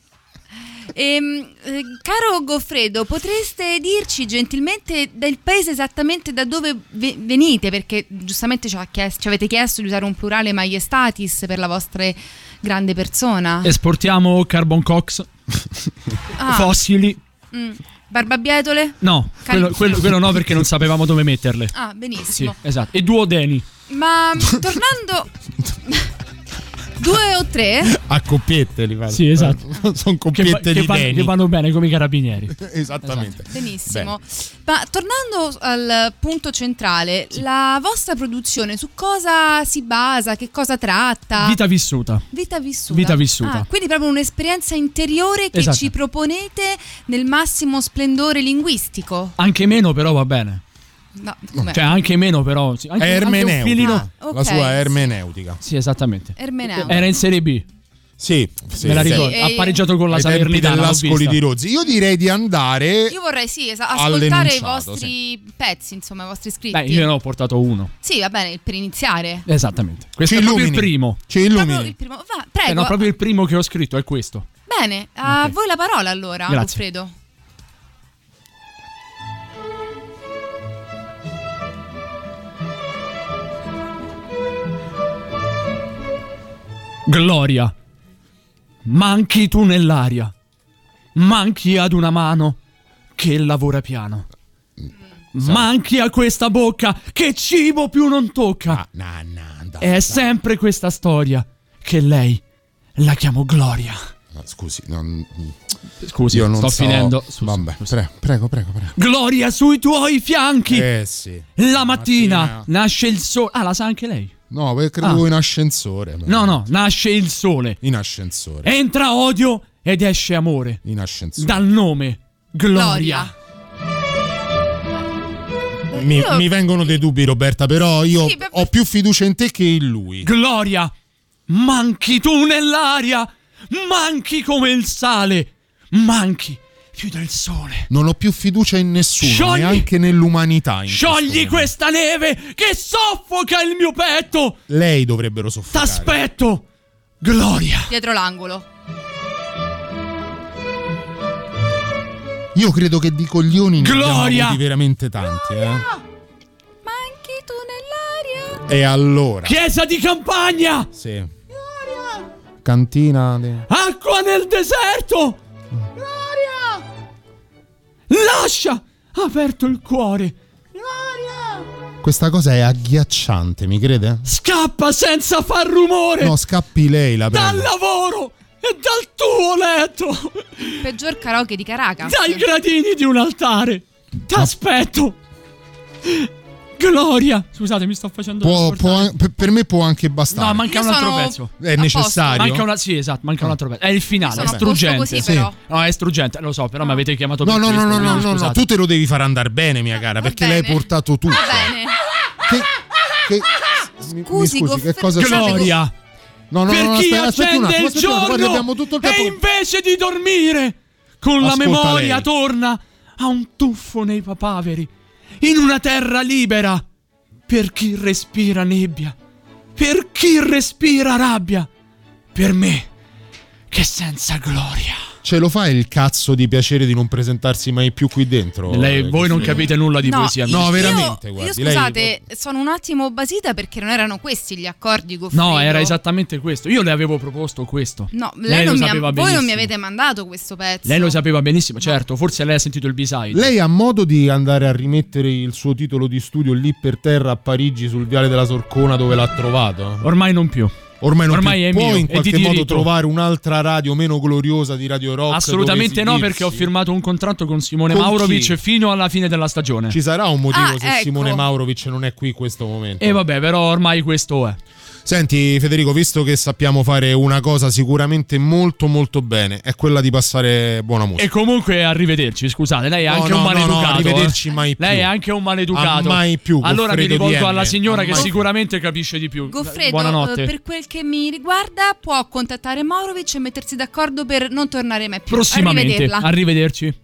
Ehm, eh, caro Goffredo, potreste dirci gentilmente del paese esattamente da dove ve- venite? Perché giustamente ci, chies- ci avete chiesto di usare un plurale maiestatis per la vostra grande persona. Esportiamo carbon cox, Ah. fossili. Mm. Barbabietole? No, quello, quello- quello no perché non sapevamo dove metterle. Ah, Sì, benissimo. esatto. E duodeni. Ma tornando... Due o tre? A coppiette li fanno. Sì, esatto. Sono Che, coppiette che di deni. che vanno bene come i carabinieri. Esattamente. Benissimo. Ma tornando al punto centrale, la vostra produzione su cosa si basa? Che cosa tratta? Vita vissuta. Vita vissuta. Vita vissuta. Ah, quindi proprio un'esperienza interiore che Esatto. ci proponete nel massimo splendore linguistico. Anche meno, però va bene. No, com'è? Cioè, anche meno, però. sì, Anche, anche ermeneutica. filino. Ah, La ok. sua ermeneutica. Sì, esattamente. Ermeneutica. Era in Serie B. Sì, sì, Me la sì. ricordo. Sì, Ha pareggiato con la Salernitana. dell'Ascoli di Rozzi. Io direi di andare. Io vorrei sì, esa- ascoltare i vostri pezzi, insomma, i vostri scritti. Beh, io ne ho portato uno. Sì, va bene, per iniziare. Esattamente. Questo Ci è proprio il illumini. primo. Ci Proprio illumini. il primo. Va, Eh, prego. no, proprio il primo che ho scritto è questo. Bene, a Ok. voi la parola allora, Grazie. Goffredo. Gloria. Manchi tu nell'aria. Manchi ad una mano che lavora piano. Manchi a questa bocca che cibo più non tocca. Na, na, dai, È sempre questa storia che lei la chiamo Gloria. No, Scusi, non- Scusi, io non sto so- finendo. Scusi, Vabbè, scusi. pre- prego, prego, prego. Gloria sui tuoi fianchi. Eh sì. La mattina, mattina. nasce il sole. Ah, la sa anche lei? No, perché credevo Ah. in ascensore. ma- No, no, nasce il sole. In ascensore. Entra odio ed esce amore. In ascensore. Dal nome Gloria. Mi, Io- mi vengono dei dubbi, Roberta, però io Sì, beh, ho più fiducia in te che in lui. Gloria, manchi tu nell'aria, manchi come il sale, manchi più del sole. Non ho più fiducia in nessuno, Sciogli- neanche nell'umanità. in Sciogli questa neve che soffoca il mio petto. Lei dovrebbero soffocare. T'aspetto, Gloria. Dietro l'angolo. Io credo che di coglioni ne abbiamo Gloria! avuti veramente tanti, eh. Manchi tu nell'aria. E allora? Chiesa di campagna, Sì. Cantina. de- acqua nel deserto. Lascia aperto il cuore. Questa cosa è agghiacciante, mi crede? Scappa senza far rumore. No, scappi lei, la dal prego. lavoro e dal tuo letto. Peggior karaoke di Caracas. Dai gradini di un altare. T'aspetto. Gloria. Scusate, mi sto facendo Può- può per- me può anche bastare. No, manca Io un altro pezzo. È necessario? Manca una, sì, esatto, manca un altro pezzo. È il finale, è struggente. così, Sì. però. No, è struggente, lo so, però mi avete chiamato No, per no, no, questo, no, no, no, no, tu te lo devi far andare bene, mia cara, perché l'hai portato tu. Va bene. Che, che, mi- mi Scusi, scusi, che cosa? Gloria. No, no, per no, no, chi aspetta, accende attimo, il giorno tutto il e tempo. invece di dormire con la Ascolta memoria lei. torna a un tuffo nei papaveri in una terra libera. Per chi respira nebbia per chi respira rabbia per me che senza gloria Ce lo fa il cazzo di piacere di non presentarsi mai più qui dentro? Lei- eh, voi non capite nulla di No, poesia io- No, io- veramente, Io, guardi, lei- scusate, sono un attimo basita perché non erano questi gli accordi Goffredo. no era esattamente questo io le avevo proposto questo No, lei non lo mi ha- sapeva voi non mi benissimo. avete mandato questo pezzo. lei lo sapeva benissimo certo forse lei ha sentito il B-side Lei ha modo di andare a rimettere il suo titolo di studio lì per terra a Parigi sul viale della Sorcona dove l'ha trovato? ormai non più Ormai non Ormai più. è Puoi in di qualche modo diritto. trovare un'altra radio meno gloriosa di Radio Rock? Assolutamente no, perché ho firmato un contratto con Simone Con Maurovic chi? fino alla fine della stagione. Ci sarà un motivo Ah, se ecco. Simone Maurovic non è qui in questo momento. E vabbè, però ormai questo è. Senti Federico, visto che sappiamo fare una cosa sicuramente molto molto bene, è quella di passare buona musica. E comunque arrivederci, scusate, lei è No, anche no, un no, no, maleducato. arrivederci eh. mai più. Lei è anche un maleducato. A mai più, Allora mi Goffredo rivolgo DM, alla signora a che sicuramente capisce di più. Goffredo, Buonanotte. eh, per quel che mi riguarda, può contattare Maurovic e mettersi d'accordo per non tornare mai più. Prossimamente. Arrivederla. Arrivederci.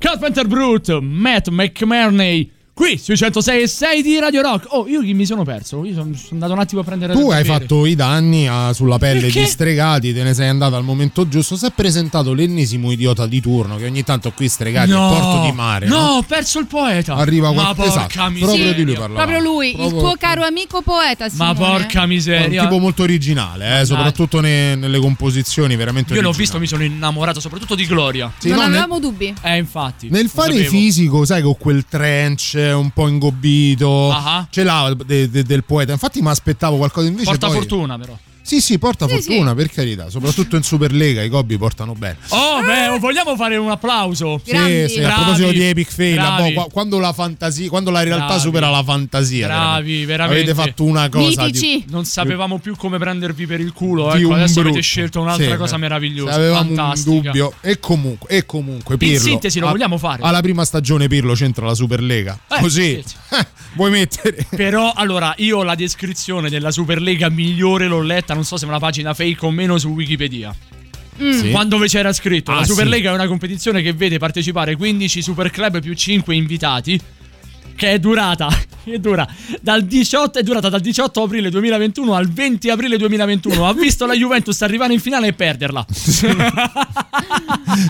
Carpenter Brute, Matt McMurney. Qui sui 106 e 6 di Radio Rock. Oh, io mi sono perso? Io sono, sono andato un attimo a prendere Tu hai bere. fatto i danni a- sulla pelle Perché? di stregati, te ne sei andato al momento giusto. Si è presentato l'ennesimo idiota di turno che ogni tanto qui stregati No, a porto di mare. No, no? ho perso il poeta. Arriva Ma qualche porca esatto, miseria. proprio di lui parlavamo. Proprio lui, il Proprio- tuo caro amico poeta. Ma Simone. porca È un miseria. tipo molto originale, eh, soprattutto ne- nelle composizioni, veramente Io l'ho originali. visto, mi sono innamorato soprattutto di Gloria. Sì, non no, nel- avevamo dubbi. Eh, infatti. Nel fare sapevo. fisico, sai, con quel trench un po' ingobbito, Ah. ce l'ha de- de- del poeta. Infatti, mi aspettavo qualcosa invece. Porta poi- fortuna, però. Sì, sì, porta Sì, fortuna, per carità. Soprattutto in Superlega i Gobbi portano bene. Oh, beh, oh, vogliamo fare un applauso? Sì, sì, a proposito di Epic Fail, boh, qua- quando la fantasia, quando la realtà Bravi. supera la fantasia, Bravi, veramente. Avete fatto una cosa di- Non sapevamo più come prendervi per il culo. Ecco, un adesso avete brutto. scelto un'altra Sì, cosa meravigliosa. Avevamo fantastica. un dubbio. E comunque, e comunque Pirlo. sintesi, lo a- vogliamo fare? Alla prima stagione Pirlo c'entra la Superlega. Eh, Così. sì, vuoi mettere Però allora io la descrizione della Superlega migliore l'ho letta, non so se è una pagina fake o meno su Wikipedia. Mm. Sì. Quando invece era scritto Ah, la sì. Superlega è una competizione che vede partecipare 15 superclub più 5 invitati che è durata che dura. Dal 18 è durata dal 18 aprile 2021 al 20 aprile 2021 ha visto la Juventus arrivare in finale e perderla.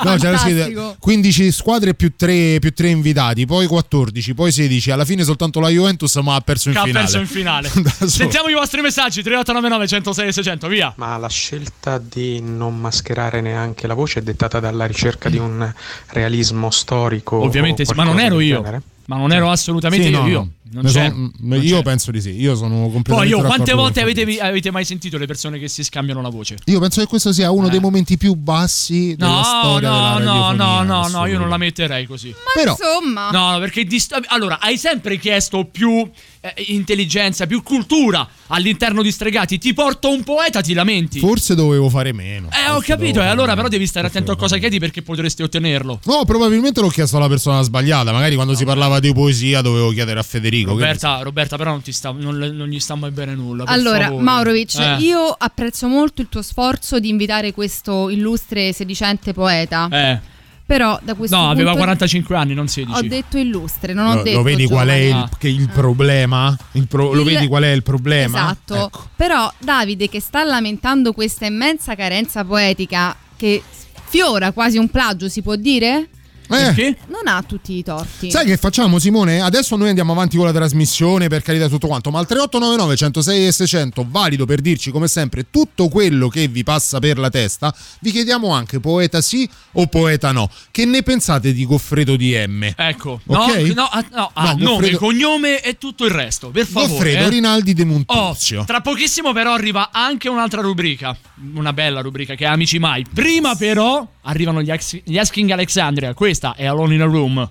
No, c'era scritto 15 squadre più 3, più 3 invitati, poi 14, poi 16. Alla fine soltanto la Juventus, ma ha perso in che ha finale. perso in finale. Sentiamo i vostri messaggi. 3899 106 600 via. Ma la scelta di non mascherare neanche la voce è dettata dalla ricerca di un realismo storico. ovviamente sì ma non ero io. genere? Ma non ero assolutamente Sì, io, no. Non sono- Non io c'ero. penso di sì. Io sono completamente poi io quante volte avete, avete mai sentito le persone che si scambiano la voce Io penso che questo sia uno dei momenti più bassi della No, storia no, della no, no, no, no, io non la metterei così. Ma Però- insomma. No, no, perché dist- allora hai sempre chiesto più eh, intelligenza, più cultura all'interno di Stregati. Ti porto un poeta, ti lamenti. Forse dovevo fare meno. eh, ho capito, e allora però devi stare attento a cosa chiedi perché potresti ottenerlo. No, probabilmente l'ho chiesto alla persona sbagliata. Magari quando si parlava di poesia dovevo chiedere a Federico. Che- Roberta, Roberta, però non, ti sta, non, non gli sta mai bene nulla. Allora, favore. Maurovic, Eh, io apprezzo molto il tuo sforzo di invitare questo illustre sedicente poeta. Eh. Però da questo No, punto aveva di- 45 anni, non 16. Ho detto illustre, non ho Lo, detto lo vedi qual è il, che il problema? Il pro- Lo Il- vedi qual è il problema? Esatto. Ecco. Però Davide che sta lamentando questa immensa carenza poetica che sfiora quasi un plagio, si può dire? Eh. Non ha tutti i torti. Sai che facciamo Simone? Adesso noi andiamo avanti con la trasmissione per carità tutto quanto, ma al 3899 106 e 600 valido per dirci come sempre tutto quello che vi passa per la testa. Vi chiediamo anche poeta sì o poeta no. Che ne pensate di Goffredo DM? Ecco, no, Ok? no, ah, no, ah, No, nome, Goffredo- cognome e tutto il resto, per favore. Goffredo eh. Rinaldi de Oh, Montuzio. tra pochissimo però arriva anche un'altra rubrica, una bella rubrica che è Amici Mai. Prima però arrivano gli, Ax- gli Asking Alexandria, questa è Alone in a Room.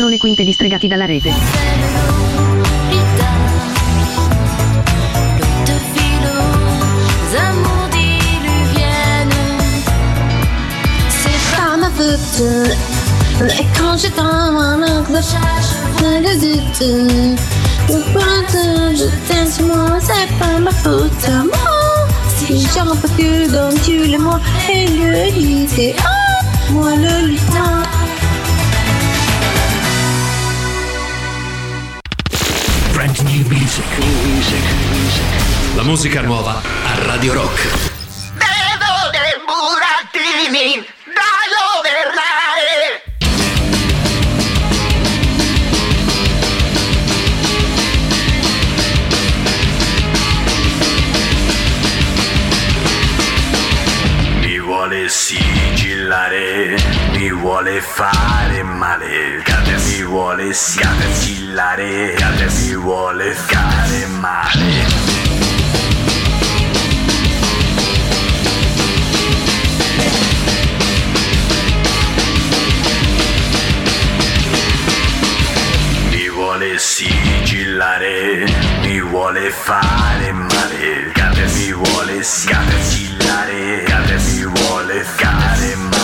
Sono le quinte distregati dalla rete. Quand j'ai mon je le je t'aime, moi, c'est pas ma faute moi. Si j'en peux plus, donne-tu le moi et le lycée. Ah, moi, le. New music. La musica nuova a Radio Rock. Vedo dei burattini da governare. Mi vuole sigillare, mi vuole fare vuole cade mi vuole fare male. Mi vuole sigillare, mi vuole fare male, cade mi vuole cade mi vuole fare male.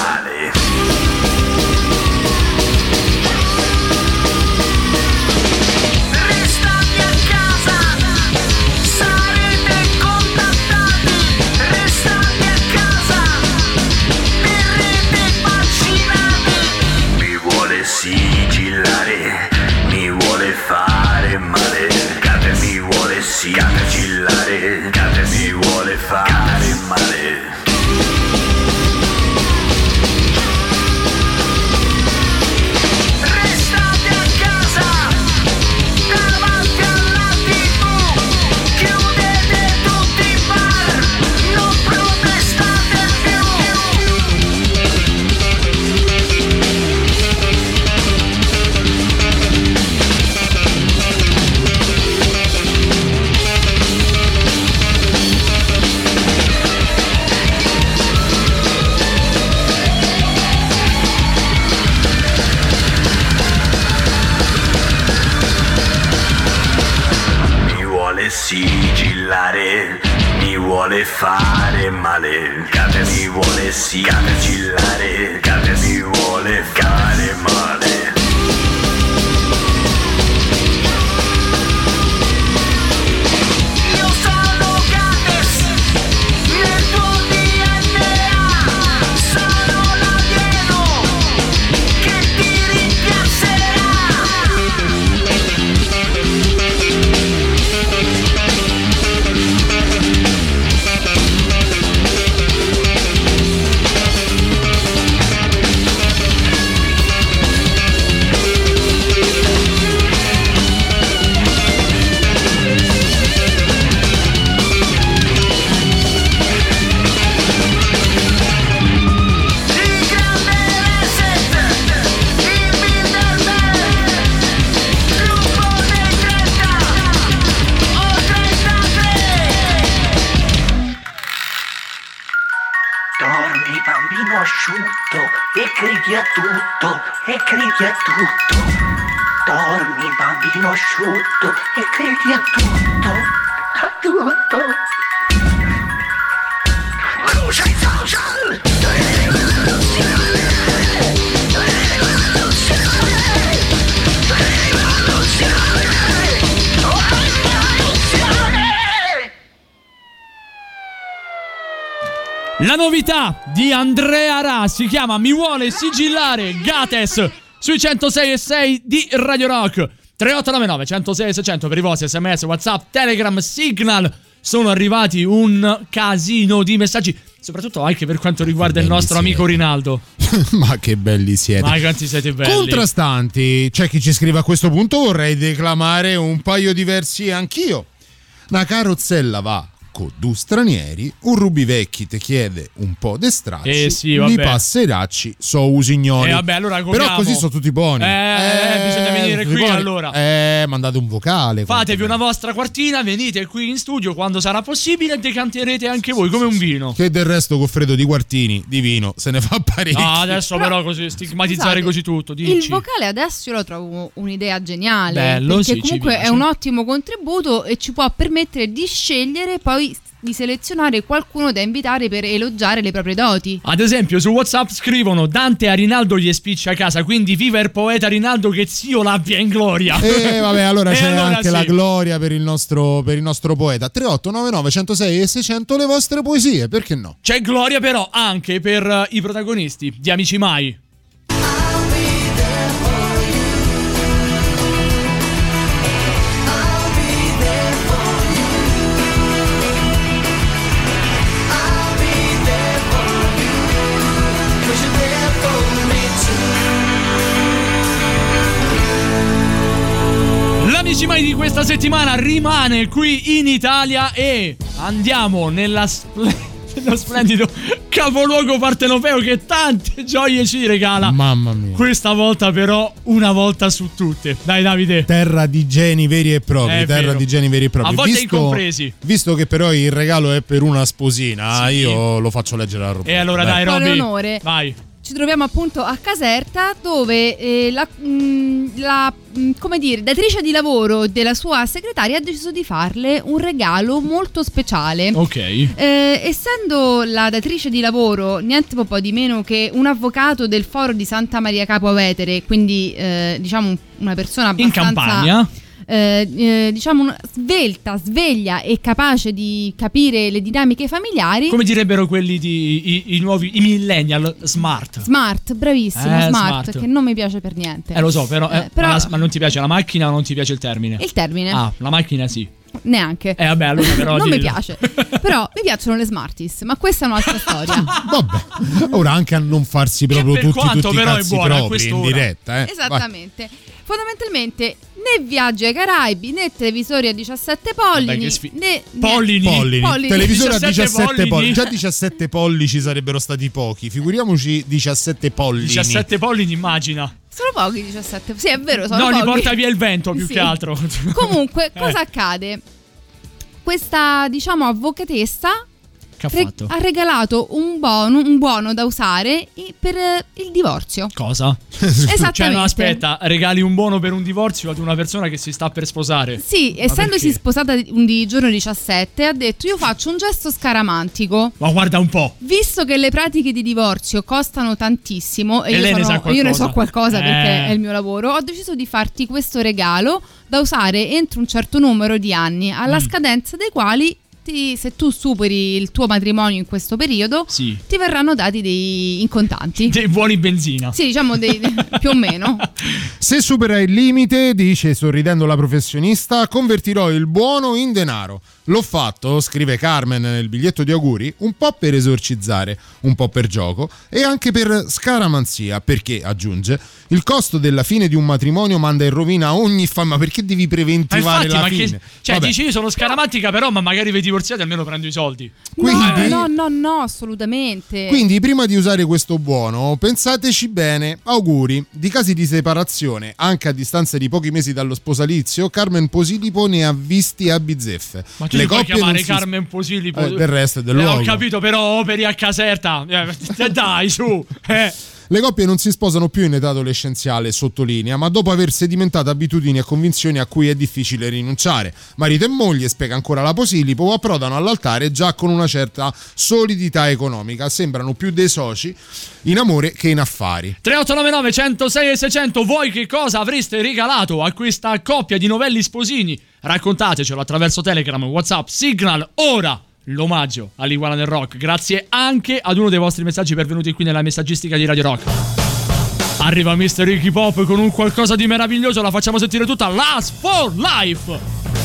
Asciutto e credi a tutto, a tutto. I social! La novità di Andrea Ra si chiama Mi vuole sigillare Gates sui 106 e 6 di Radio Rock. 3899 106 600 per i vostri sms, whatsapp, telegram, signal. Sono arrivati un casino di messaggi, soprattutto anche per quanto riguarda il nostro amico Rinaldo. Ma che belli siete. Ma quanti siete belli. Contrastanti, c'è chi ci scrive a questo punto vorrei declamare un paio di versi anch'io. Una carrozzella va con due stranieri, un rubivecchi ti chiede un po' di stracci, Eh sì, li passeracci so usignoli. Eh, vabbè, allora Però così sono tutti buoni. Eh, bisogna venire tutti qui buoni. allora. Eh, mandate un vocale. Fatevi una vostra quartina, venite qui in studio quando sarà possibile e decanterete anche voi come un vino. Che del resto Goffredo di Quartini, di vino, se ne fa parecchio. No, adesso però così stigmatizzare Scusate, così tutto, Il dici. vocale adesso io lo trovo un'idea geniale. Bello, perché sì, comunque è un ottimo contributo e ci può permettere di scegliere poi di selezionare qualcuno da invitare per elogiare le proprie doti. Ad esempio, su WhatsApp scrivono Dante a Rinaldo gli spiccia a casa, quindi viva il poeta Rinaldo che zio l'abbia in gloria. E vabbè, allora E c'è allora anche sì. la gloria per il, nostro, per il nostro poeta. 3899 106 e 600 le vostre poesie, perché no? C'è gloria però anche per eh, i protagonisti di Amici Mai. Mai di questa settimana rimane qui in Italia e andiamo nella spl- nello splendido capoluogo partenopeo che tante gioie ci regala. Mamma mia. Questa volta però una volta su tutte. Dai Davide. Terra di geni veri e propri. È terra vero. di geni veri e propri. A volte visto, incompresi. Visto che però il regalo è per una sposina, Sì. io lo faccio leggere a Roberto. E allora dai, Quale Robby. onore. Vai. Ci troviamo appunto a Caserta dove eh, la, mh, la, mh, come dire, datrice di lavoro della sua segretaria ha deciso di farle un regalo molto speciale. Ok. Eh, essendo la datrice di lavoro niente po' di meno che un avvocato del foro di Santa Maria Capua Vetere, quindi eh, diciamo un- una persona In abbastanza campagna. Eh, eh, diciamo una- svelta, sveglia e capace di capire le dinamiche familiari. Come direbbero quelli di i, i nuovi i millennial smart. Smart, bravissimo, Eh, smart, smart. che non mi piace per niente. Eh lo so, però, eh, Eh, però- ma, ma non ti piace la macchina o non ti piace il termine? Il termine. Ah, la macchina sì. Neanche. Eh vabbè, allora però non mi dillo. piace. Però mi piacciono le Smarties, ma questa è un'altra storia. Ora anche a non farsi proprio per tutti, quanto tutti i però è cazzi propri in diretta. Eh. Esattamente. Fondamentalmente né viaggi ai Caraibi né televisori a 17 pollini Vabbè, che sfi- né Pollini. Pollini. Pollini. Televisore a 17 17 pollici. pollini. Già 17 pollici sarebbero stati pochi. Figuriamoci 17 pollini. 17 pollini immagina. Sono pochi 17. Sì, è vero, sono No, pochi. li porta via il vento più Sì. che altro. Comunque, Eh. cosa accade? Questa, diciamo, avvocatessa Che ha re- fatto? ha regalato un buono, un buono da usare per eh, il divorzio. Cosa? Esattamente. Cioè, no, aspetta, regali un buono per un divorzio ad una persona che si sta per sposare. Sì, Ma essendosi perché? sposata di, giorno 17, ha detto io faccio un gesto scaramantico. Ma guarda un po'. Visto che le pratiche di divorzio costano tantissimo e, E io, ne sono- sa io ne so qualcosa perché Eh. è il mio lavoro, ho deciso di farti questo regalo da usare entro un certo numero di anni, alla Mm. scadenza dei quali ti- se tu superi il tuo matrimonio in questo periodo, Sì. ti verranno dati dei in contanti. Dei buoni benzina. Sì, diciamo dei, più o meno. Se supera il limite, dice sorridendo la professionista, convertirò il buono in denaro. L'ho fatto, scrive Carmen nel biglietto di auguri, un po' per esorcizzare, un po' per gioco e anche per scaramanzia, perché, aggiunge, il costo della fine di un matrimonio manda in rovina ogni famiglia. Ma perché devi Ma preventivare infatti, la ma fine? che. Cioè, Vabbè. dici io sono scaramantica, però, ma magari vi divorziate almeno prendo i soldi. Quindi- No, no, no, no, assolutamente. Quindi, prima di usare questo buono, pensateci bene. Auguri. Di casi di separazione, anche a distanza di pochi mesi dallo sposalizio, Carmen Posilipo ne ha visti a bizzeffe. Ma ti puoi chiamare Carmen Posilipo? Eh, del resto è del Eh. Ho capito, però operi a Caserta. Eh, dai, su. Eh. Le coppie non si sposano più in età adolescenziale, sottolinea, ma dopo aver sedimentato abitudini e convinzioni a cui è difficile rinunciare. Marito e moglie, spiega ancora la Posilipo, approdano all'altare già con una certa solidità economica. Sembrano più dei soci in amore che in affari. 3899 106 e 600 voi che cosa avreste regalato a questa coppia di novelli sposini? Raccontatecelo attraverso Telegram, Whatsapp, Signal, ora l'omaggio all'Iguana del Rock grazie anche ad uno dei vostri messaggi pervenuti qui nella messaggistica di Radio Rock. Arriva Mr. Ricky Pop con un qualcosa di meraviglioso, la facciamo sentire tutta Last for Life!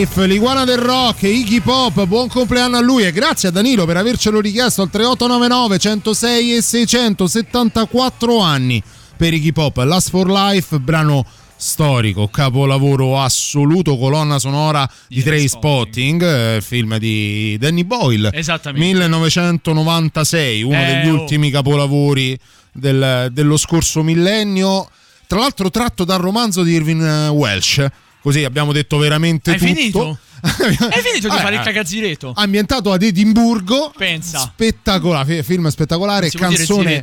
Life, l'iguana del rock, Iggy Pop, buon compleanno a lui e grazie a Danilo per avercelo richiesto al 3899 106 e 674 anni per Iggy Pop. Last for Life, brano storico, capolavoro assoluto, colonna sonora di Train Spotting, eh, film di Danny Boyle. Esattamente. 1996, uno Eh, degli oh. ultimi capolavori del- dello scorso millennio. Tra l'altro tratto dal romanzo di Irving eh, Welsh. Così abbiamo detto veramente Hai tutto. finito? Hai finito di Vabbè, fare il eh, cagazziretto? Ambientato ad Edimburgo. Pensa. Spettacolare, fi- film spettacolare, canzone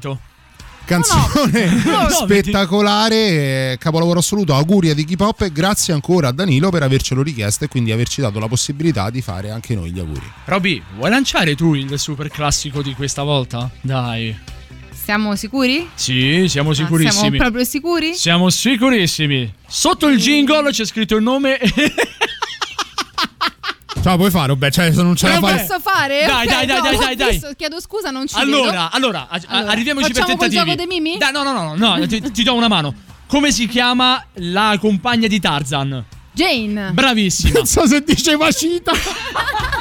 canzone no, spettacolare, eh, capolavoro assoluto. Auguri ad Iggy Pop e grazie ancora a Danilo per avercelo richiesto e quindi averci dato la possibilità di fare anche noi gli auguri. Robby, vuoi lanciare tu il super classico di questa volta? Dai. Siamo sicuri? Sì, siamo Ah, sicurissimi. siamo proprio sicuri? Siamo sicurissimi. Sotto il jingle c'è scritto il nome. Ciao, puoi fare? Beh, cioè, se non ce la Lo fai. posso fare? Dai, Ok, dai, dai, no, dai, dai, dai. Chiedo scusa, non ci allora, vedo. allora, a- Allora, arriviamoci per facciamo tentativi. gioco dei mimi? Dai, no, no, no, no, no, ti, ti do una mano. Come si chiama la compagna di Tarzan? Jane. Bravissima. Non so se diceva cita.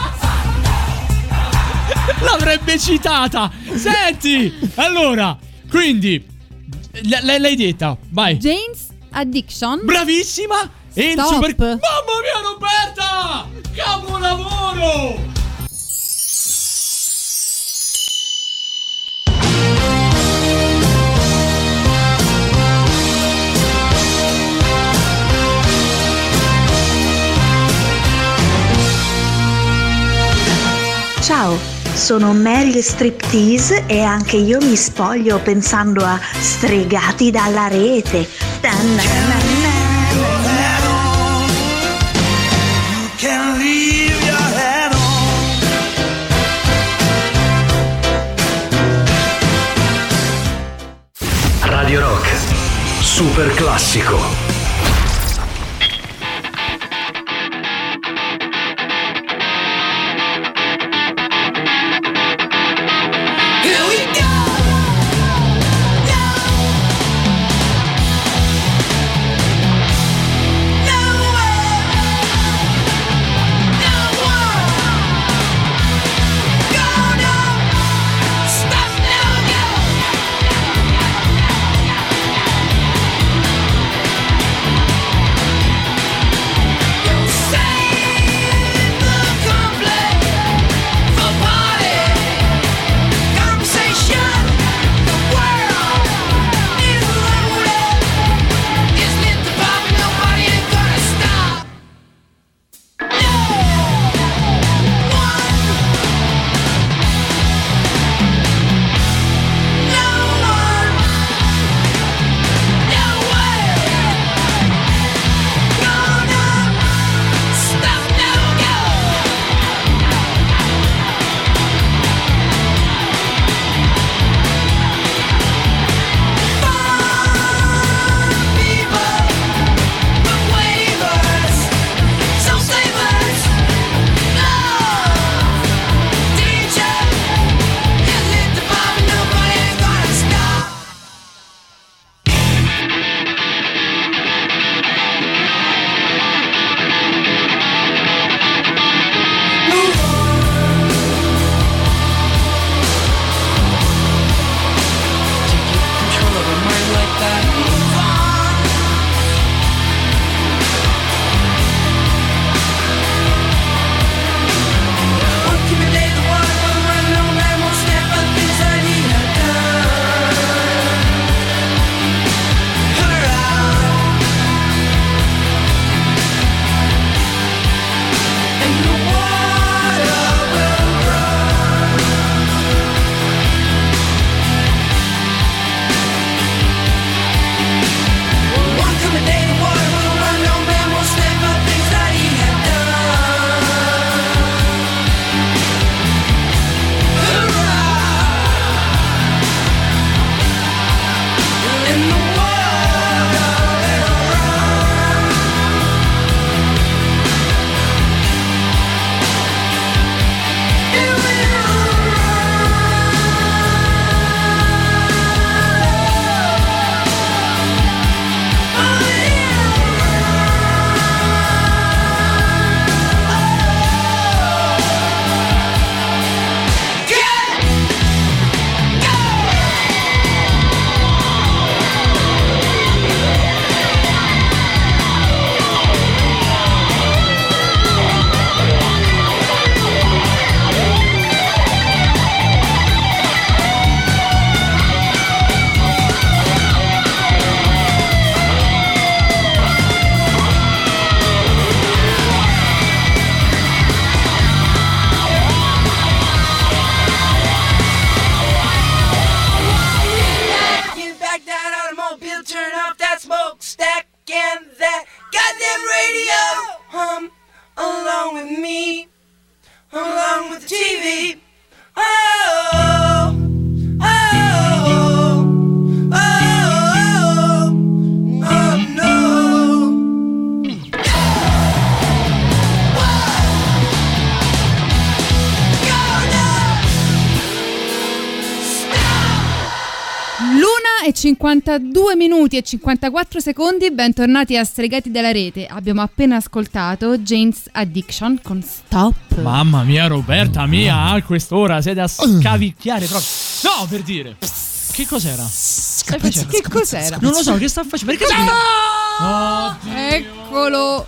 L'avrebbe citata. Senti, allora, quindi l- l- l'hai detta. Vai. Jane's Addiction. Bravissima. E il Stop. super Mamma mia, Roberta! Capolavoro! Ciao, sono Meryl Striptease e anche io mi spoglio pensando a stregati dalla rete. Radio Rock, super classico. 52 minuti e 54 secondi, bentornati a Stregati della Rete. Abbiamo appena ascoltato Jane's Addiction con Stop. Mamma mia, Roberta mia, a quest'ora siete a scavicchiare proprio. No, per dire. Che cos'era? Facendo? Che cos'era? Non lo so, che sta facendo? Perché Eccolo.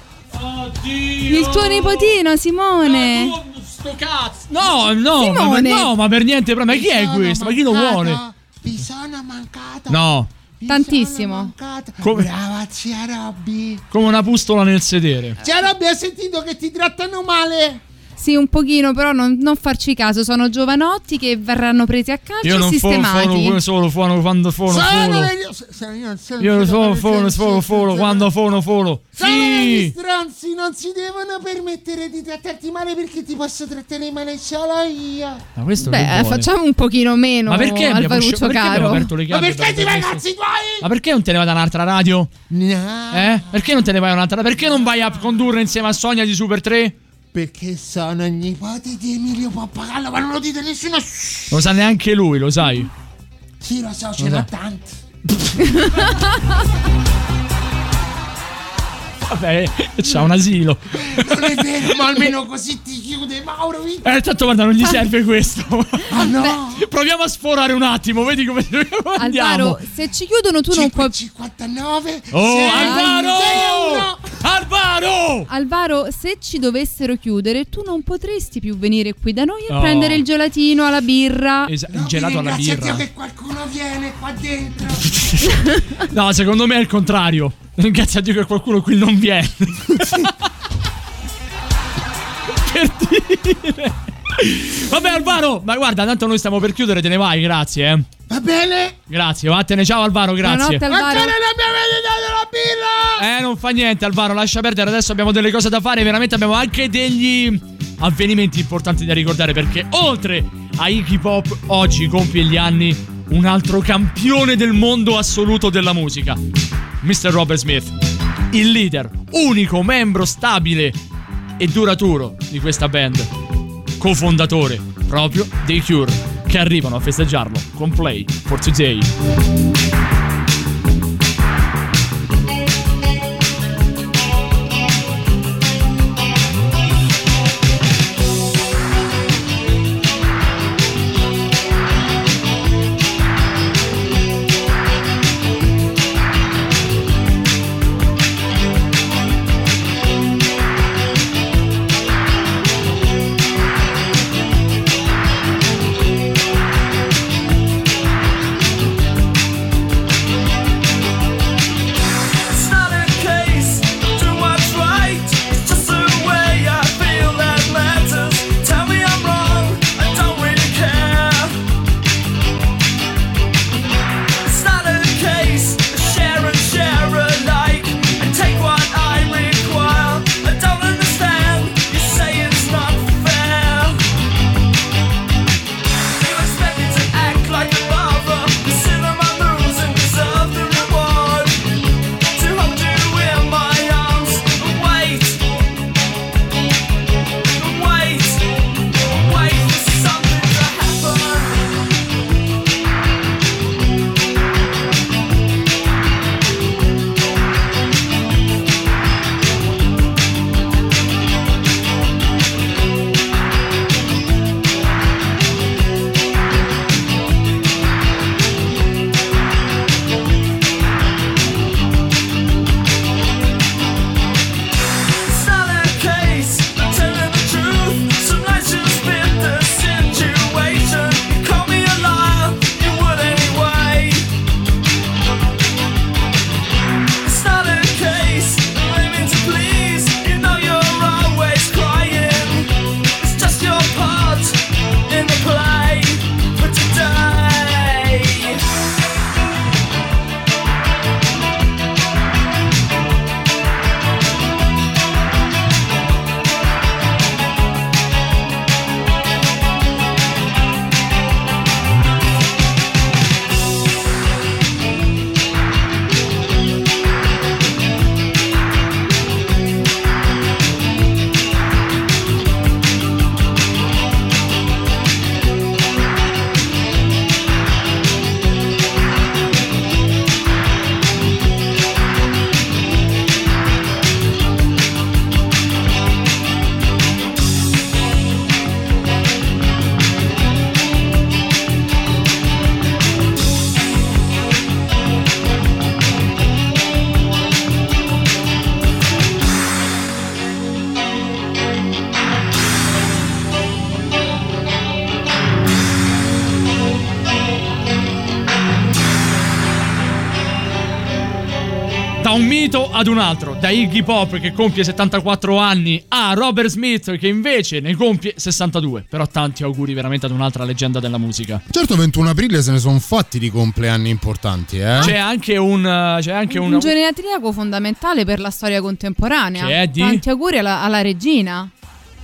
Il tuo nipotino Simone. Sto cazzo! No, no, ma, Simone. no, ma per niente, però, ma chi è questo? Ma chi lo vuole? Mi sono mancato. No, Tantissimo. Come- Brava zia Robby. come una pustola nel sedere. Zia Robby, hai sentito che ti trattano male? Sì, un pochino, però non, non farci caso. Sono giovanotti che verranno presi a calcio Io e non sistemati. fono, solo fono quando fono, Sono fono. le- se- se- io non sono- Io non sono sono- fono, fono, fono, quando fono, fono. Sì! stronzi, non si devono permettere di trattarti male perché ti posso trattare male solo io. Ma questo Beh, facciamo un pochino meno Ma perché al abbiamo, Varuccio usci- perché abbiamo caro. aperto le Ma perché per ti vai cazzi tuoi? Ma perché non te ne vai da un'altra radio? No. Eh? Perché non te ne vai da un'altra? Perché non vai a condurre insieme a Sonia di Super 3? Perché sono il nipote di Emilio Pappagallo, ma non lo dite nessuno. Lo sa neanche lui, lo sai. Sì, lo so, ce so. tanti. Vabbè, c'ha un asilo. Non è vero, ma almeno così ti chiude Mauro. vi- Eh, tanto guarda, non gli serve questo. Ah no! Proviamo a sforare un attimo, vedi come andiamo. Alvaro, se ci chiudono tu non puoi... 59 Oh, Alvaro! Alvaro! Alvaro, se ci dovessero chiudere, tu non potresti più venire qui da noi a Oh. prendere il gelatino alla birra. Esa- il gelato alla Ringrazia birra. Dio che qualcuno viene qua dentro. No, secondo me è il contrario. Ringrazia Dio che qualcuno qui non viene. per dire. Vabbè, Alvaro, ma guarda, tanto noi stiamo per chiudere, te ne vai, grazie, eh. Va bene? Grazie, vattene, ciao Alvaro, grazie. Buonanotte, Alvaro. Ancora non mi avete dato la birra! Eh, non fa niente, Alvaro, lascia perdere. Adesso abbiamo delle cose da fare. Veramente abbiamo anche degli avvenimenti importanti da ricordare. Perché oltre a Iggy Pop, oggi compie gli anni un altro campione del mondo assoluto della musica, Mr. Robert Smith. Il leader, unico membro stabile e duraturo di questa band. Cofondatore proprio dei Cure, che arrivano a festeggiarlo con Play for Today. Ad un altro, da Iggy Pop che compie 74 anni a Robert Smith che invece ne compie 62. Però tanti auguri veramente ad un'altra leggenda della musica. Certo, 21 aprile se ne sono fatti di compleanni importanti, eh? C'è anche un. C'è anche Un un. genetriaco fondamentale per la storia contemporanea. Che è di? Tanti auguri alla, alla regina.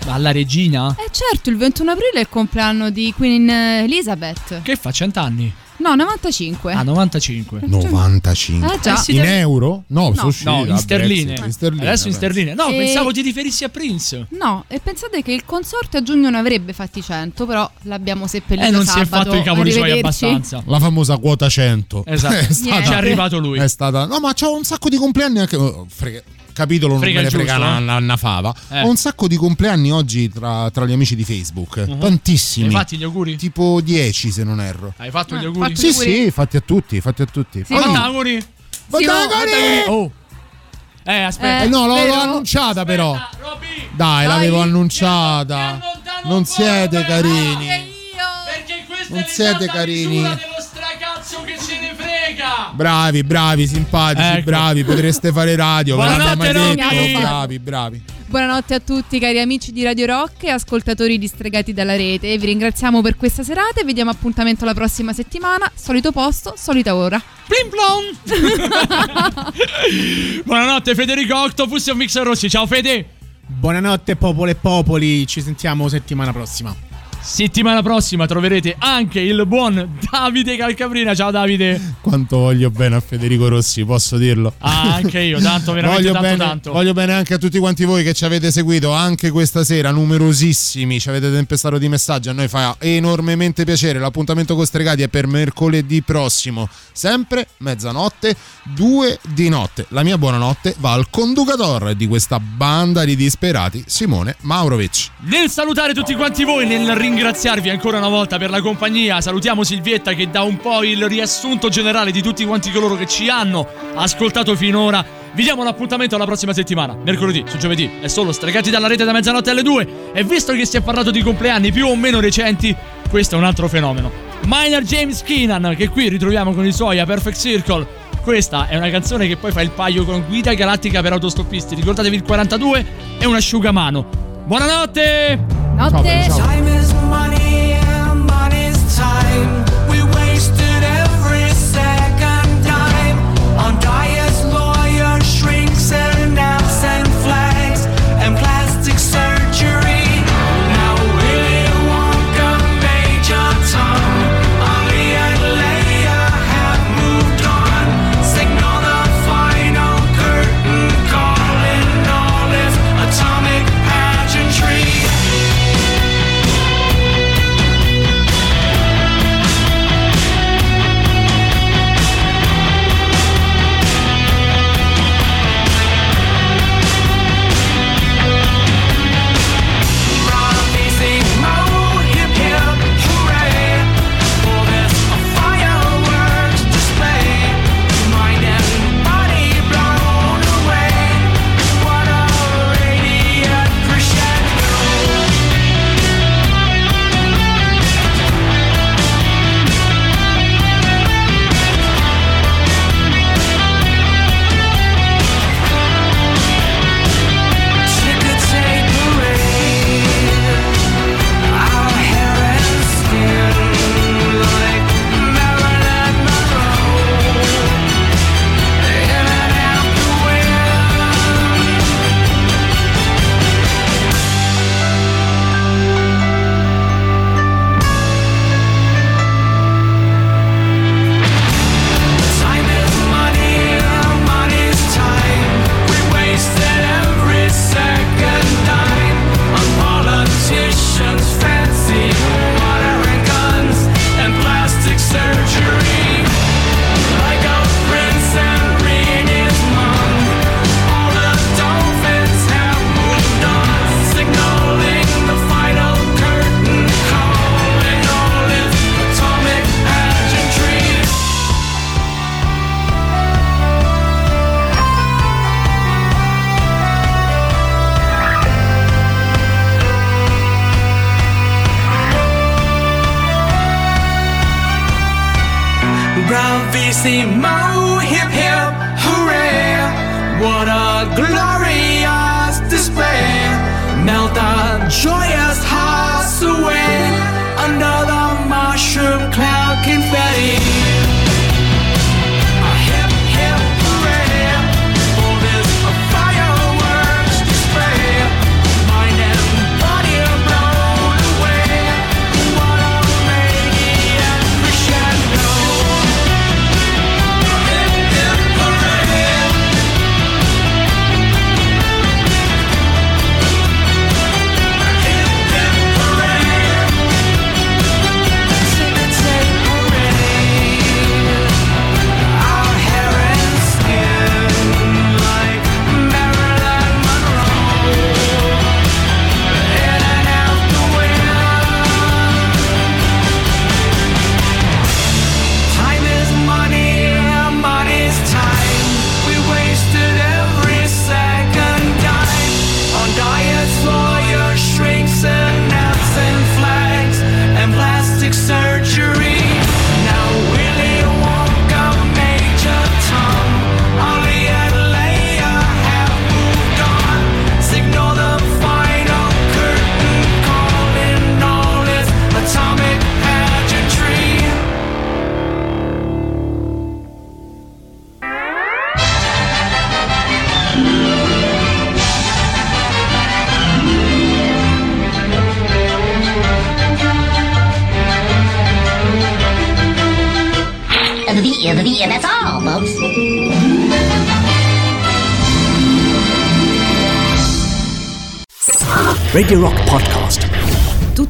Alla regina? Eh certo, il 21 aprile è il compleanno di Queen Elizabeth. Che fa 100 anni? No, 95. Ah, 95. 95. Eh, già. In euro? No, No. No, in sterline. In sterline, Adesso in sterline. No, E- pensavo ti riferissi a Prince. No, e pensate che il consorte a giugno ne avrebbe fatti 100, però l'abbiamo seppellito Eh, non si è sabato. fatto i cavoli suoi abbastanza. La famosa quota 100. Esatto. È stata- Ci è arrivato lui. È stata. No, ma c'ho un sacco di compleanni anche. oh, frega- Capitolo non Frega me ne frega giusto, una, eh? una- una fava. Eh. Ho un sacco di compleanni oggi tra, tra gli amici di Facebook. Mhm. Tantissimi. Hai fatti gli auguri? Tipo 10 se non erro. Hai fatto gli Eh, auguri? fatto Sì, sì, fatti a tutti, fatti a tutti. Sì, Fatti no. auguri. Sì, Fatti no, auguri! Oh. Eh, aspetta. Eh, no, l'avevo Vero? annunciata però. Robby, Dai, l'avevo Dai. annunciata. allontano Non siete carini. Perché questa Non siete carini. Frega. Bravi, bravi, simpatici, Ecco. bravi. Potreste fare radio. Buonanotte, detto. Bravi, bravi. Buonanotte a tutti cari amici di Radio Rock e ascoltatori distregati dalla rete. Vi ringraziamo per questa serata e vi diamo appuntamento la prossima settimana. Solito posto, solita ora. Plim plom. Buonanotte Federico Octopus e mixer rossi. Ciao Fede. Buonanotte popolo e popoli, ci sentiamo settimana prossima. Settimana prossima troverete anche il buon Davide Calcabrina. Ciao Davide. Quanto voglio bene a Federico Rossi, posso dirlo. Ah, anche io, tanto veramente voglio tanto bene, tanto. voglio bene anche a tutti quanti voi che ci avete seguito anche questa sera, numerosissimi, ci avete tempestato di messaggi, a noi fa enormemente piacere. L'appuntamento con Stregati è per mercoledì prossimo, sempre mezzanotte, due di notte. La mia buonanotte va al conducatore di questa banda di disperati, Simone Maurovic. Nel salutare tutti quanti voi, nel ringraziarvi ancora una volta per la compagnia, salutiamo Silvietta che dà un po' il riassunto generale di tutti quanti coloro che ci hanno ascoltato finora. Vi diamo l'appuntamento alla prossima settimana, mercoledì, su giovedì, è solo stregati dalla rete da mezzanotte alle 2. E visto che si è parlato di compleanni più o meno recenti, questo è un altro fenomeno. Minor James Keenan, che qui ritroviamo con i suoi A Perfect Circle. Questa è una canzone che poi fa il paio con Guida Galattica per autostoppisti. Ricordatevi il 42 è un asciugamano. Buonanotte! Notte. Time is